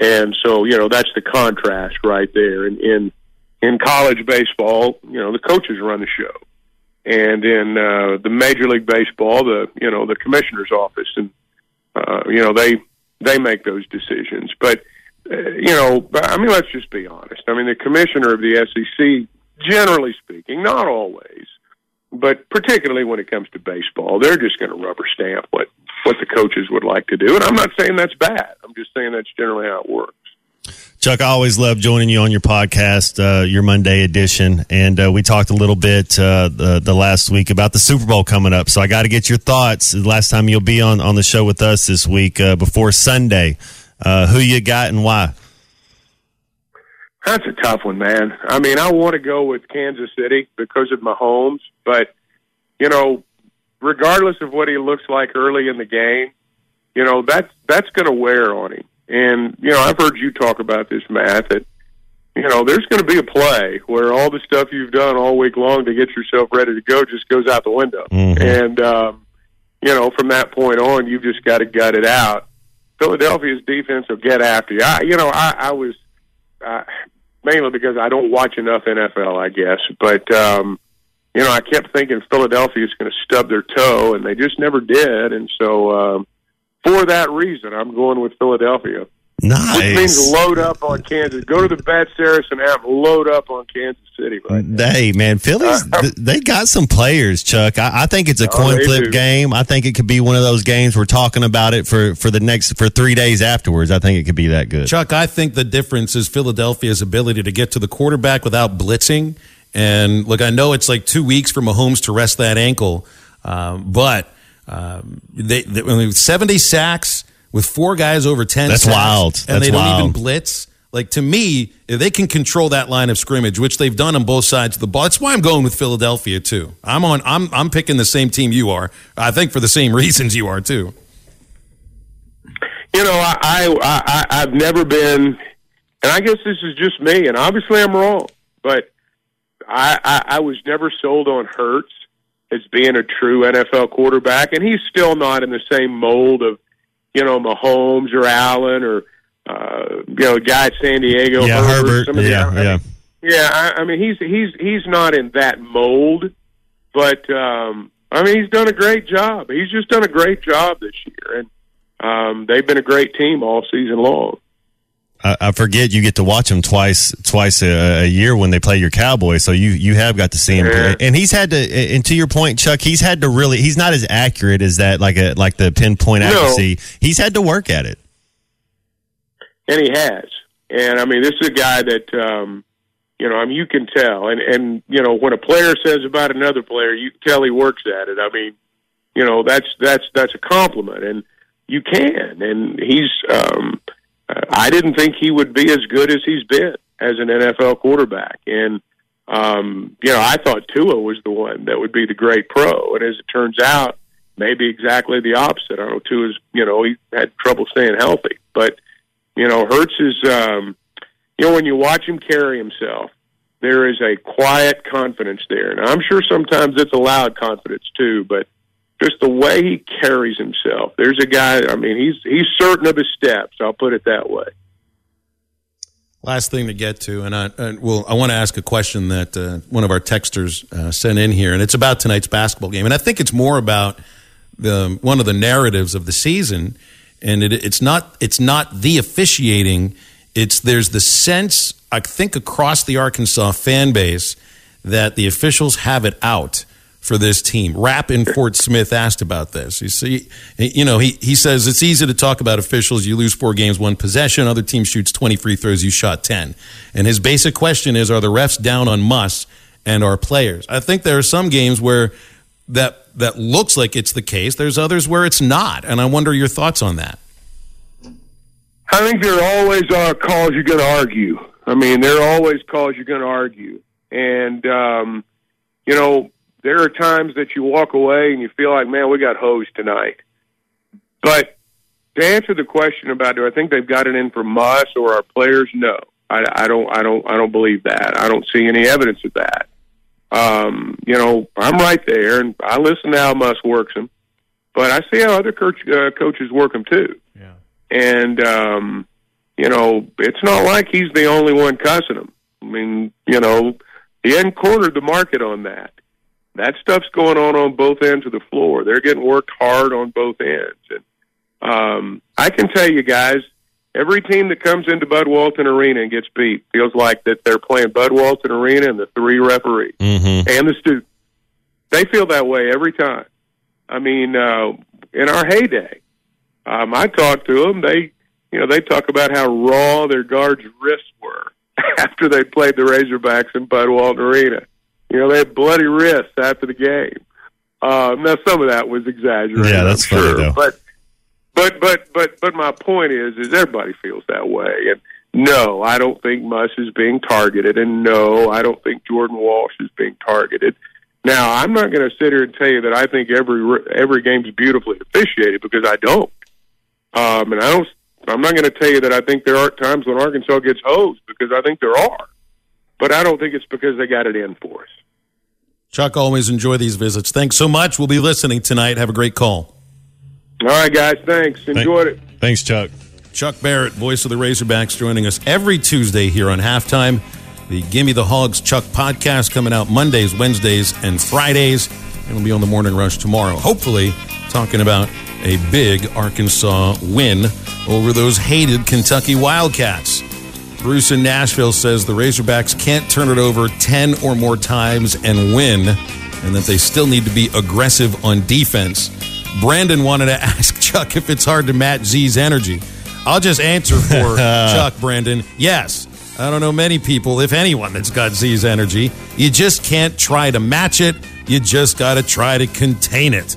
And so, you know, that's the contrast right there. And in in college baseball, you know, the coaches run the show and in uh, the Major League Baseball, the you know the commissioner's office, and uh, you know they they make those decisions. But uh, you know, I mean, let's just be honest. I mean, the commissioner of the SEC, generally speaking, not always, but particularly when it comes to baseball, they're just going to rubber stamp what what the coaches would like to do. And I'm not saying that's bad. I'm just saying that's generally how it works. Chuck, I always love joining you on your podcast, uh, your Monday edition, and uh, we talked a little bit uh, the, the, last week about the Super Bowl coming up. So I got to get your thoughts. Last time you'll be on on the show with us this week uh, before Sunday, uh, who you got and why? That's a tough one, man. I mean, I want to go with Kansas City because of Mahomes, but you know, regardless of what he looks like early in the game, you know that's that's going to wear on him and, you know, I've heard you talk about this, Matt, that, you know, there's going to be a play where all the stuff you've done all week long to get yourself ready to go just goes out the window. Mm-hmm. And, um, you know, from that point on, you've just got to gut it out. Philadelphia's defense will get after you. I, you know, I, I was uh, mainly because I don't watch enough NFL, I guess. But um, you know, I kept thinking Philadelphia is going to stub their toe, and they just never did. And so, um, for that reason, I'm going with Philadelphia. Nice. Which means load up on Kansas. Go to the Bet Saracen app, load up on Kansas City. Right now. Hey man, Phillies (laughs) uh, they got some players, Chuck. I, I think it's a Oh, coin they flip do. game. I think it could be one of those games we're talking about it for for the next for three days afterwards. I think it could be that good. Chuck, I think the difference is Philadelphia's ability to get to the quarterback without blitzing. And look, I know it's like two weeks for Mahomes to rest that ankle, um, but um, they, they I mean, seventy sacks with four guys over ten. That's sacks, wild. and they That's don't even blitz. Like to me, if they can control that line of scrimmage, which they've done on both sides of the ball. That's why I'm going with Philadelphia too. I'm on. I'm I'm picking the same team you are. I think for the same (laughs) reasons you are too. You know, I, I, I I've never been, and I guess this is just me, and obviously I'm wrong, but I, I, I was never sold on Hurts as being a true NFL quarterback, and he's still not in the same mold of, you know, Mahomes or Allen or, uh, you know, a guy at San Diego. yeah, Herbert. some of the- Yeah, I mean, yeah. yeah, I, I mean he's he's he's not in that mold, but um, I mean he's done a great job. He's just done a great job this year, and um, they've been a great team all season long. I, I forget you get to watch him twice twice a, a year when they play your Cowboys. So you you have got to see him, Yeah. play. and he's had to. And to your point, Chuck, he's had to really. He's not as accurate as that, like a like the pinpoint No. accuracy. He's had to work at it. and he has. And I mean, this is a guy that um, you know. I mean, you can tell, and and you know, when a player says about another player, you can tell he works at it. I mean, you know, that's that's that's a compliment, and you can. And he's. Um, uh, I didn't think he would be as good as he's been as an NFL quarterback, and um, you know, I thought Tua was the one that would be the great pro, and as it turns out, maybe exactly the opposite. I know Tua's. You know, he had trouble staying healthy, but you know, Hurts is, um, you know, when you watch him carry himself, there is a quiet confidence there. And I'm sure sometimes it's a loud confidence too, but just the way he carries himself, there's a guy, I mean, he's, he's certain of his steps. I'll put it that way. Last thing to get to, and I, and well, I want to ask a question that uh, one of our texters uh, sent in here, and it's about tonight's basketball game, and I think it's more about the one of the narratives of the season, and it, it's not it's not the officiating, it's there's the sense I think across the Arkansas fan base that the officials have it out for this team. Rap in Fort Smith asked about this. You see, you know, he, he says it's easy to talk about officials. You lose four games, one possession. Other team shoots 20 free throws. You shot 10. And his basic question is, are the refs down on Muss and our players? I think there are some games where that, that looks like it's the case. There's others where it's not. And I wonder your thoughts on that. I think there always are calls you're going to argue. I mean, there are always calls you're going to argue. And, um, you know, there are times that you walk away and you feel like, man, we got hosed tonight. But to answer the question about do I think they've got it in from us or our players? No, I, I don't. I don't. I don't believe that. I don't see any evidence of that. Um, you know, I'm right there, and I listen to how Muss works them, but I see how other coach, uh, coaches work them too. Yeah. And um, you know, it's not like he's the only one cussing them. I mean, you know, he hadn't cornered the market on that. That stuff's going on on both ends of the floor. They're getting worked hard on both ends. And um, I can tell you guys, every team that comes into Bud Walton Arena and gets beat feels like that they're playing Bud Walton Arena and the three referees Mm-hmm. and the students. They feel that way every time. I mean, uh, in our heyday, um, I talked to them. They, you know, they talk about how raw their guards' wrists were (laughs) after they played the Razorbacks in Bud Walton Arena. You know, they had bloody wrists after the game. Um, now, some of that was exaggerated. Yeah, that's I'm funny, sure. though. But, but, but, but, but my point is, is everybody feels that way. And no, I don't think Muss is being targeted, and no, I don't think Jordan Walsh is being targeted. Now, I'm not going to sit here and tell you that I think every every game's beautifully officiated because I don't. Um, and I don't. I'm not going to tell you that I think there aren't times when Arkansas gets hosed because I think there are, but I don't think it's because they got it in for us. Chuck, always enjoy these visits. Thanks so much. We'll be listening tonight. Have a great call. All right, guys. Thanks. Enjoyed it. Thanks, Chuck. Chuck Barrett, voice of the Razorbacks, joining us every Tuesday here on halftime. The Gimme the Hogs Chuck podcast coming out Mondays, Wednesdays, and Fridays. And we'll be on the morning rush tomorrow. Hopefully, talking about a big Arkansas win over those hated Kentucky Wildcats. Bruce in Nashville says the Razorbacks can't turn it over 10 or more times and win, and that they still need to be aggressive on defense. Brandon wanted to (laughs) ask Chuck if it's hard to match Z's energy. I'll just answer for (laughs) Chuck, Brandon. Yes. I don't know many people, if anyone, that's got Z's energy. You just can't try to match it. You just got to try to contain it.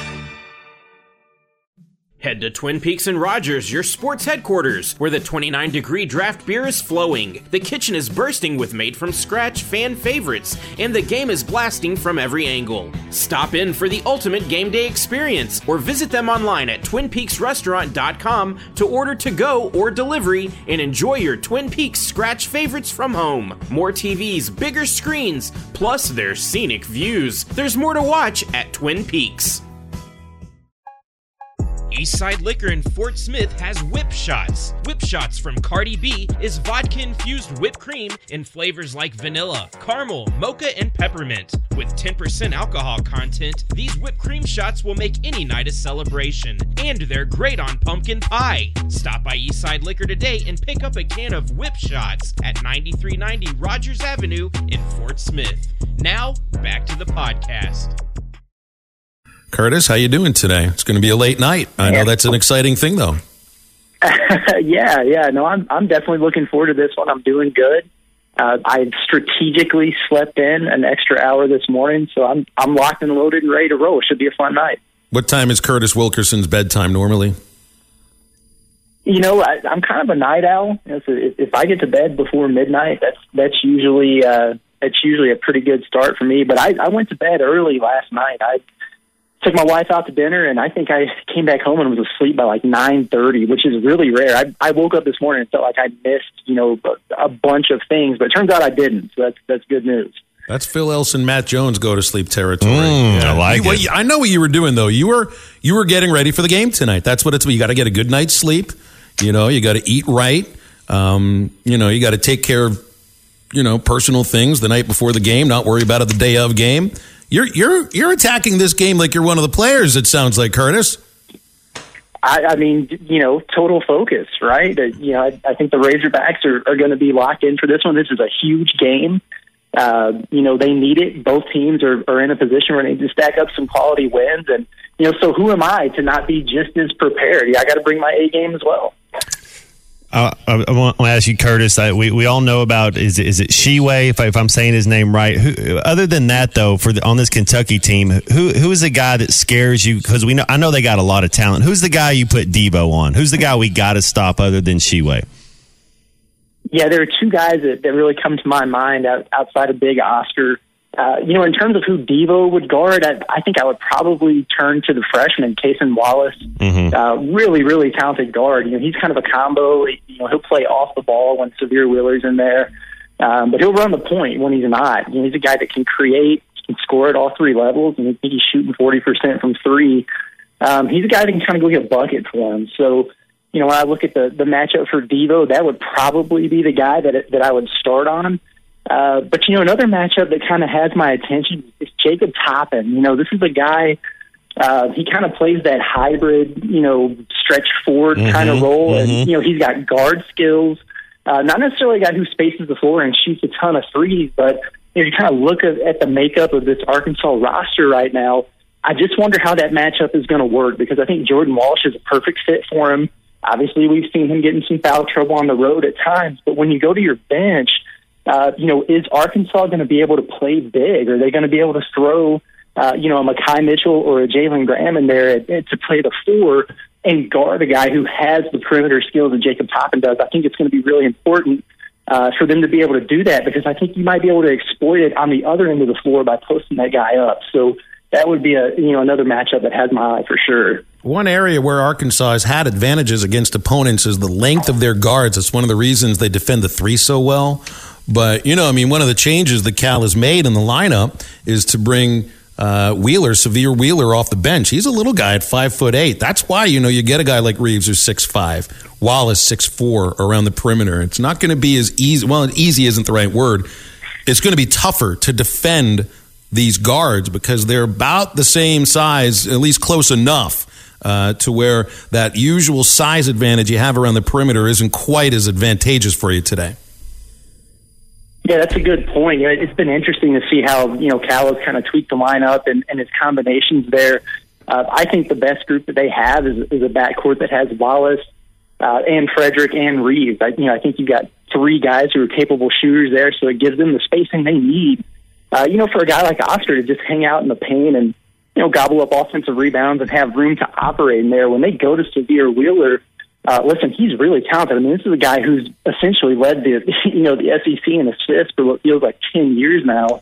Head to Twin Peaks and Rogers, your sports headquarters, where the 29 degree draft beer is flowing. The kitchen is bursting with made from scratch fan favorites, and the game is blasting from every angle. Stop in for the ultimate game day experience, or visit them online at twinpeaksrestaurant.com to order to go or delivery and enjoy your Twin Peaks scratch favorites from home. More TVs, bigger screens, plus their scenic views. There's more to watch at Twin Peaks. Eastside Liquor in Fort Smith has Whip Shots. Whip Shots from Cardi B is vodka infused whipped cream in flavors like vanilla, caramel, mocha, and peppermint. With 10% alcohol content, these whipped cream shots will make any night a celebration. And they're great on pumpkin pie. Stop by Eastside Liquor today and pick up a can of Whip Shots at 9390 Rogers Avenue in Fort Smith. Now, back to the podcast. Curtis, how you doing today? It's going to be a late night. I know that's an exciting thing, though. (laughs) yeah, yeah. No, I'm I'm definitely looking forward to this one. I'm doing good. Uh, I strategically slept in an extra hour this morning, so I'm I'm locked and loaded and ready to roll. It should be a fun night. What time is Curtis Wilkerson's bedtime normally? You know, I, I'm kind of a night owl. If, if I get to bed before midnight, that's that's usually uh, that's usually a pretty good start for me. But I, I went to bed early last night. I took my wife out to dinner, and I think I came back home and was asleep by like nine thirty, which is really rare. I, I woke up this morning and felt like I missed, you know, a, a bunch of things, but it turns out I didn't. So that's that's good news. That's Phil Elson, Matt Jones go to sleep territory. Mm, I like You- it. you- I know what you were doing though. You were you were getting ready for the game tonight. That's what it's. About. You got to get a good night's sleep. You know, you got to eat right. Um, you know, you got to take care of you know personal things the night before the game. Not worry about it the day of game. You're you're you're attacking this game like you're one of the players. It sounds like Curtis. I, I mean, you know, total focus, right? Uh, you know, I, I think the Razorbacks are, are going to be locked in for this one. This is a huge game. Uh, you know, they need it. Both teams are, are in a position where they need to stack up some quality wins. And, you know, so who am I to not be just as prepared? Yeah, I got to bring my A game as well. Uh, I, I want to ask you, Curtis. I, we we all know about is is it Tshiebwe? If, if I'm saying his name right. Who, other than that, though, for the, on this Kentucky team, who who is the guy that scares you? Because we know I know they got a lot of talent. Who's the guy you put Devo on? Who's the guy we got to stop other than Tshiebwe? Yeah, there are two guys that, that really come to my mind out, outside of Big Oscar. Uh, you know, in terms of who Devo would guard, I, I think I would probably turn to the freshman, Kason Wallace. Uh, really, really talented guard. You know, he's kind of a combo. You know, he'll play off the ball when Sahvir Wheeler's in there, um, but he'll run the point when he's not. You know, he's a guy that can create, can score at all three levels, and he's shooting forty percent from three. Um, he's a guy that can kind of go get a bucket for him. So, you know, when I look at the the matchup for Devo, that would probably be the guy that that I would start on. Uh, but you know, another matchup that kind of has my attention is Jacob Toppin. You know, this is a guy. Uh, he kind of plays that hybrid, you know, stretch forward kind of role, and you know, he's got guard skills. Uh, not necessarily a guy who spaces the floor and shoots a ton of threes, but you, know, you kind of look at, at the makeup of this Arkansas roster right now. I just wonder how that matchup is going to work because I think Jordan Walsh is a perfect fit for him. Obviously, we've seen him get in some foul trouble on the road at times, but when you go to your bench, uh, you know, is Arkansas going to be able to play big? Are they going to be able to throw, uh, you know, a Makhi Mitchell or a Jalen Graham in there to play the four and guard a guy who has the perimeter skills that Jacob Toppin does? I think it's going to be really important. uh, for them to be able to do that because I think you might be able to exploit it on the other end of the floor by posting that guy up. So that would be a you know another matchup that has my eye for sure. One area where Arkansas has had advantages against opponents is the length of their guards. It's one of the reasons they defend the three so well. But you know, I mean, one of the changes that Cal has made in the lineup is to bring uh, Wheeler, Sahvir Wheeler, off the bench. He's a little guy at five foot eight. That's why you know you get a guy like Reeves who's six five, Wallace six four around the perimeter. It's not going to be as easy. Well, easy isn't the right word. It's going to be tougher to defend these guards because they're about the same size, at least close enough. Uh, to where that usual size advantage you have around the perimeter isn't quite as advantageous for you today. Yeah, that's a good point. It's been interesting to see how you know Cal has kind of tweaked the lineup and, and his combinations there. Uh, I think the best group that they have is, is a backcourt that has Wallace uh, and Fredrick and Reeves. I, you know, I think you've got three guys who are capable shooters there, so it gives them the spacing they need. Uh, you know, for a guy like Oscar to just hang out in the paint and you know gobble up offensive rebounds and have room to operate in there. When they go to Sahvir Wheeler, uh, listen, he's really talented. I mean, this is a guy who's essentially led the (laughs) you know the SEC in assists for what feels like ten years now.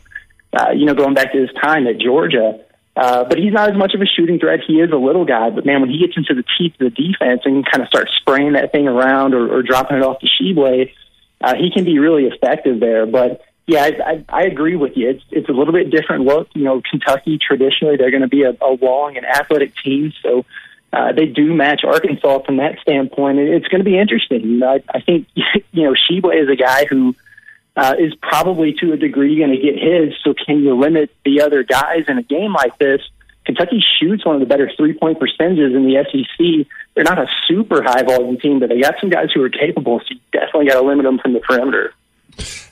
Uh, you know, going back to his time at Georgia. Uh, but he's not as much of a shooting threat. He is a little guy, but man, when he gets into the teeth of the defense and kind of starts spraying that thing around or, or dropping it off the Tshiebwe, uh, he can be really effective there. But yeah, I, I, I agree with you. It's it's a little bit different look. You know, Kentucky traditionally they're going to be a, a long and athletic team, so uh, they do match Arkansas from that standpoint. It's going to be interesting. I, I think (laughs) you know Tshiebwe is a guy who uh, is probably to a degree going to get his. So can you limit the other guys in a game like this? Kentucky shoots one of the better three point percentages in the SEC. They're not a super high volume team, but they got some guys who are capable. So you definitely got to limit them from the perimeter.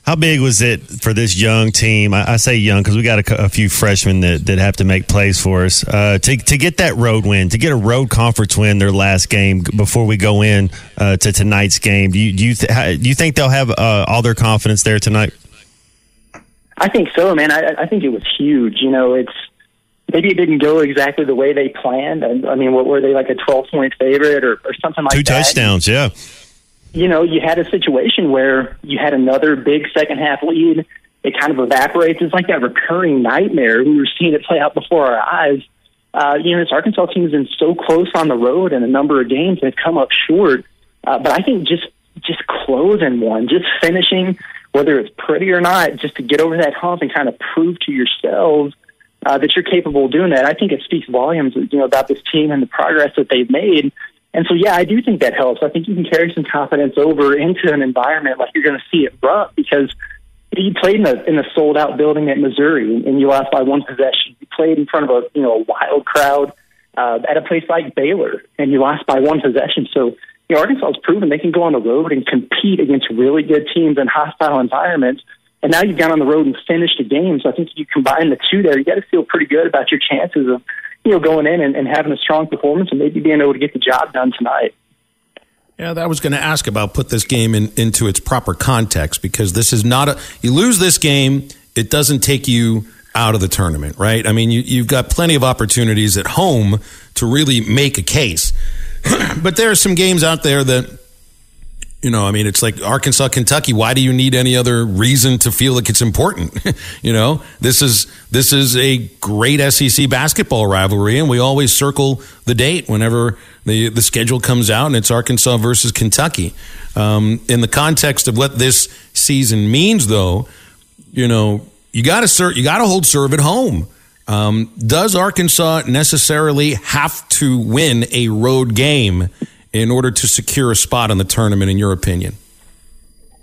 How big was it for this young team? I, I say young because we got a, a, few freshmen that, that have to make plays for us uh, to to get that road win, to get a road conference win their last game before we go in uh, to tonight's game. Do you do you, th- do you think they'll have uh, all their confidence there tonight? I think so, man. I, I think it was huge. You know, it's maybe it didn't go exactly the way they planned. I, I mean, what were they like a twelve point favorite or, or something like Two that? Two touchdowns, yeah you know, you had a situation where you had another big second half lead. It kind of evaporates. It's like that recurring nightmare. We were seeing it play out before our eyes. Uh, you know, this Arkansas team has been so close on the road in a number of games and come up short. Uh, but I think just just closing one, just finishing, whether it's pretty or not, just to get over that hump and kind of prove to yourselves uh, that you're capable of doing that. I think it speaks volumes, you know, about this team and the progress that they've made. And so, yeah, I do think that helps. I think you can carry some confidence over into an environment like you're going to see at Rupp because you played in a in a sold out building at Missouri and you lost by one possession. You played in front of a you know a wild crowd uh, at a place like Baylor and you lost by one possession. So you know Arkansas has proven they can go on the road and compete against really good teams in hostile environments. And now you've gone on the road and finished a game. So I think you combine the two there, you got to feel pretty good about your chances of you know, going in and, and having a strong performance and maybe being able to get the job done tonight. Yeah, that was going to ask about put this game in, into its proper context because this is not a. You lose this game, it doesn't take you out of the tournament, right? I mean, you, you've got plenty of opportunities at home to really make a case. (clears throat) but there are some games out there that you know, I mean, it's like Arkansas, Kentucky. Why do you need any other reason to feel like it's important? (laughs) you know, this is this is a great SEC basketball rivalry, and we always circle the date whenever the the schedule comes out, and it's Arkansas versus Kentucky. Um, in the context of what this season means, though, you know, you got to ser- you got to hold serve at home. Um, does Arkansas necessarily have to win a road game in order to secure a spot in the tournament, in your opinion?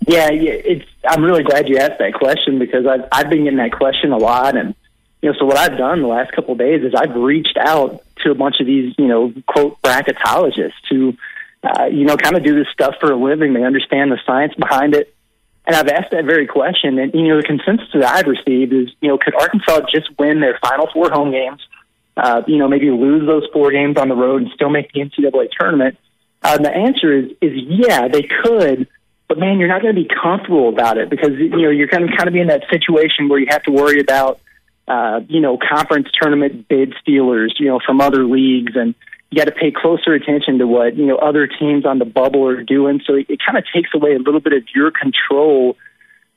Yeah, it's. I'm really glad you asked that question because I've I've been getting that question a lot, and you know, so what I've done the last couple of days is I've reached out to a bunch of these, you know, quote bracketologists who, uh, you know, kind of do this stuff for a living. They understand the science behind it, and I've asked that very question. And you know, the consensus that I've received is, you know, could Arkansas just win their final four home games? Uh, you know, maybe lose those four games on the road and still make the NCAA tournament uh, the answer is is yeah, they could, but man, you're not going to be comfortable about it because you know you're going to kind of be in that situation where you have to worry about uh, you know, conference tournament bid stealers, you know, from other leagues, and you got to pay closer attention to what you know other teams on the bubble are doing. So it, it kind of takes away a little bit of your control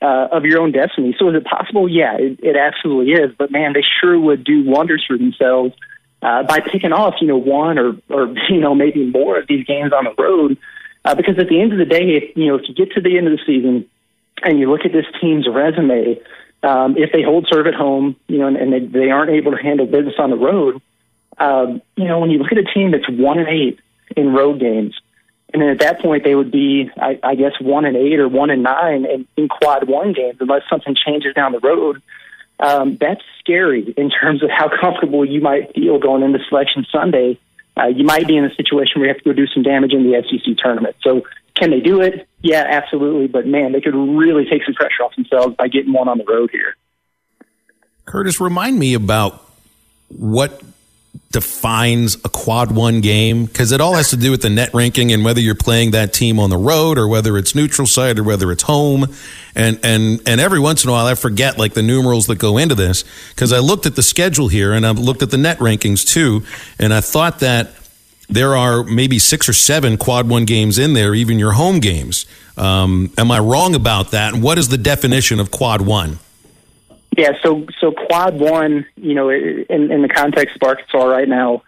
uh, of your own destiny. So is it possible? Yeah, it, it absolutely is. But man, they sure would do wonders for themselves uh, by picking off you know one or or (laughs) you know maybe more of these games on the road. Uh, because at the end of the day, if you know if you get to the end of the season and you look at this team's resume, um, if they hold serve at home, you know, and, and they, they aren't able to handle business on the road, um, you know, when you look at a team that's one and eight in road games, and then at that point they would be, I, I guess, one and eight or one and nine in, in quad one games, unless something changes down the road. Um, that's scary in terms of how comfortable you might feel going into Selection Sunday. Uh, you might be in a situation where you have to go do some damage in the SEC tournament. So, can they do it? Yeah, absolutely. But man, they could really take some pressure off themselves by getting one on the road here. Curtis, remind me about what defines a quad one game because it all has to do with the net ranking and whether you're playing that team on the road or whether it's neutral site or whether it's home. And and and every once in a while I forget like the numerals that go into this because I looked at the schedule here and I looked at the net rankings too and I thought that there are maybe six or seven quad one games in there even your home games. Um, am I wrong about that? And what is the definition of quad one yeah, so so quad one, you know, in, in the context of Arkansas right now,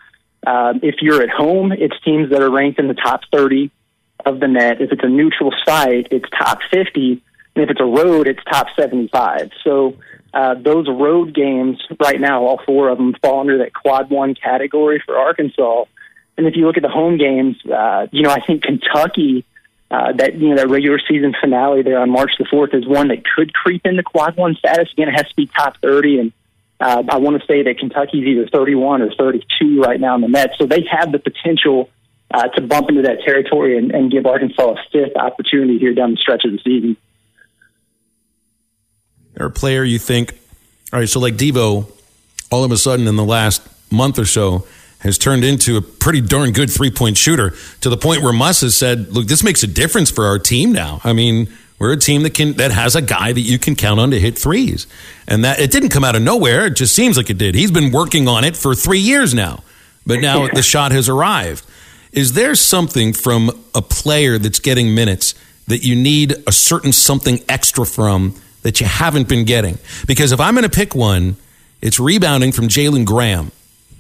uh, if you're at home, it's teams that are ranked in the top 30 of the net. If it's a neutral site, it's top 50, and if it's a road, it's top 75. So uh, those road games right now, all four of them fall under that quad one category for Arkansas. And if you look at the home games, uh, you know, I think Kentucky uh, that you know that regular season finale there on March the fourth is one that could creep into quad one status. Again, it has to be top thirty, and uh, I want to say that Kentucky's either thirty one or thirty two right now in the net, so they have the potential uh, to bump into that territory and, and give Arkansas a fifth opportunity here down the stretch of the season. Or a player you think, all right, so like Devo, all of a sudden in the last month or so has turned into a pretty darn good three point shooter to the point where Muss has said, look, this makes a difference for our team now. I mean, we're a team that can that has a guy that you can count on to hit threes. And that it didn't come out of nowhere. It just seems like it did. He's been working on it for three years now. But now the shot has arrived. Is there something from a player that's getting minutes that you need a certain something extra from that you haven't been getting? Because if I'm going to pick one, it's rebounding from Jalen Graham.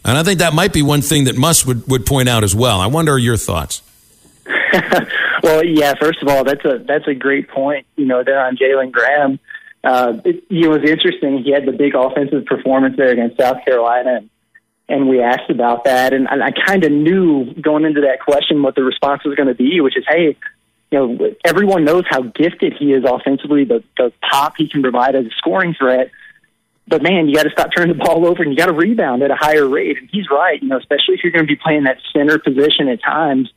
And I think that might be one thing that Muss would, would point out as well. I wonder your thoughts. (laughs) well, yeah. First of all, that's a that's a great point. You know, there on Jalen Graham. Uh, it, it was interesting. He had the big offensive performance there against South Carolina, and, and we asked about that. And, and I kind of knew going into that question what the response was going to be, which is, hey, you know, everyone knows how gifted he is offensively, the the pop he can provide as a scoring threat but man, you got to stop turning the ball over and you got to rebound at a higher rate. And he's right, you know, especially if you're going to be playing that center position at times.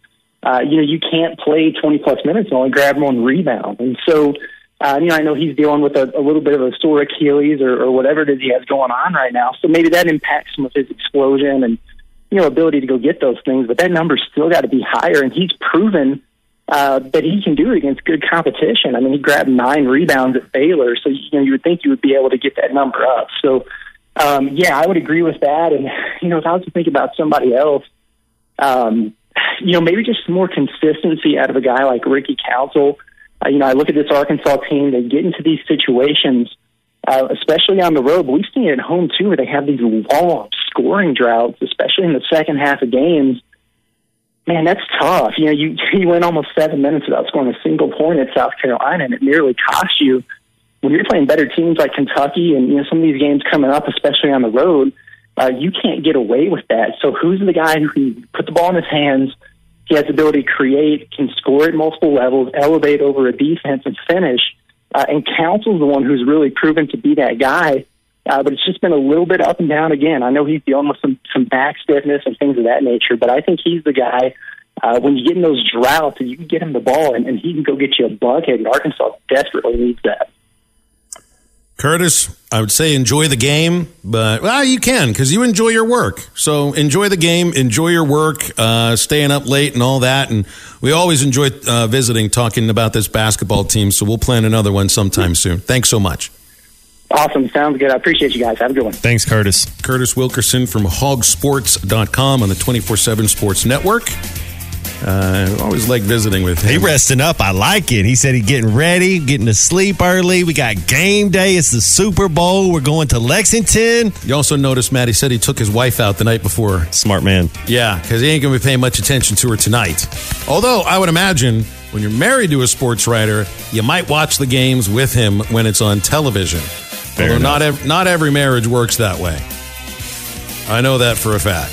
Uh, you know, you can't play 20 plus minutes and only grab one rebound. And so, uh, you know, I know he's dealing with a, a little bit of a sore Achilles or, or whatever it is he has going on right now. So maybe that impacts some of his explosion and, you know, ability to go get those things. But that number's still got to be higher. And he's proven uh, but he can do it against good competition. I mean, he grabbed nine rebounds at Baylor, so you know you would think you would be able to get that number up. So, um, yeah, I would agree with that. And you know, if I was to think about somebody else, um, you know, maybe just more consistency out of a guy like Ricky Council. Uh, you know, I look at this Arkansas team; they get into these situations, uh, especially on the road. But we've seen it at home too, where they have these long scoring droughts, especially in the second half of games man, that's tough. You know, you (laughs) you went almost seven minutes without scoring a single point at South Carolina, and it nearly cost you. When you're playing better teams like Kentucky, and you know some of these games coming up, especially on the road, uh, you can't get away with that. So who's the guy who can put the ball in his hands? He has the ability to create, can score at multiple levels, elevate over a defense, and finish. Uh, and Council's the one who's really proven to be that guy. Uh, but it's just been a little bit up and down again. I know he's dealing with some some back stiffness and things of that nature, but I think he's the guy. Uh, when you get in those droughts, and you can get him the ball, and, and he can go get you a bucket. And Arkansas desperately needs that. Curtis, I would say enjoy the game, but well, you can because you enjoy your work. So enjoy the game, enjoy your work, uh, staying up late and all that. And we always enjoy uh, visiting, talking about this basketball team. So we'll plan another one sometime soon. Thanks so much. Awesome. Sounds good. I appreciate you guys. Have a good one. Thanks, Curtis. Curtis Wilkerson from hawgsports.com on the 24 7 Sports Network. Uh, always like visiting with him. He resting up. I like it. He said he's getting ready, getting to sleep early. We got game day. It's the Super Bowl. We're going to Lexington. You also noticed, Matt, he said he took his wife out the night before. Smart man. Yeah, because he ain't going to be paying much attention to her tonight. Although, I would imagine when you're married to a sports writer, you might watch the games with him when it's on television. Fair Although enough. not, ev- not every marriage works that way. I know that for a fact.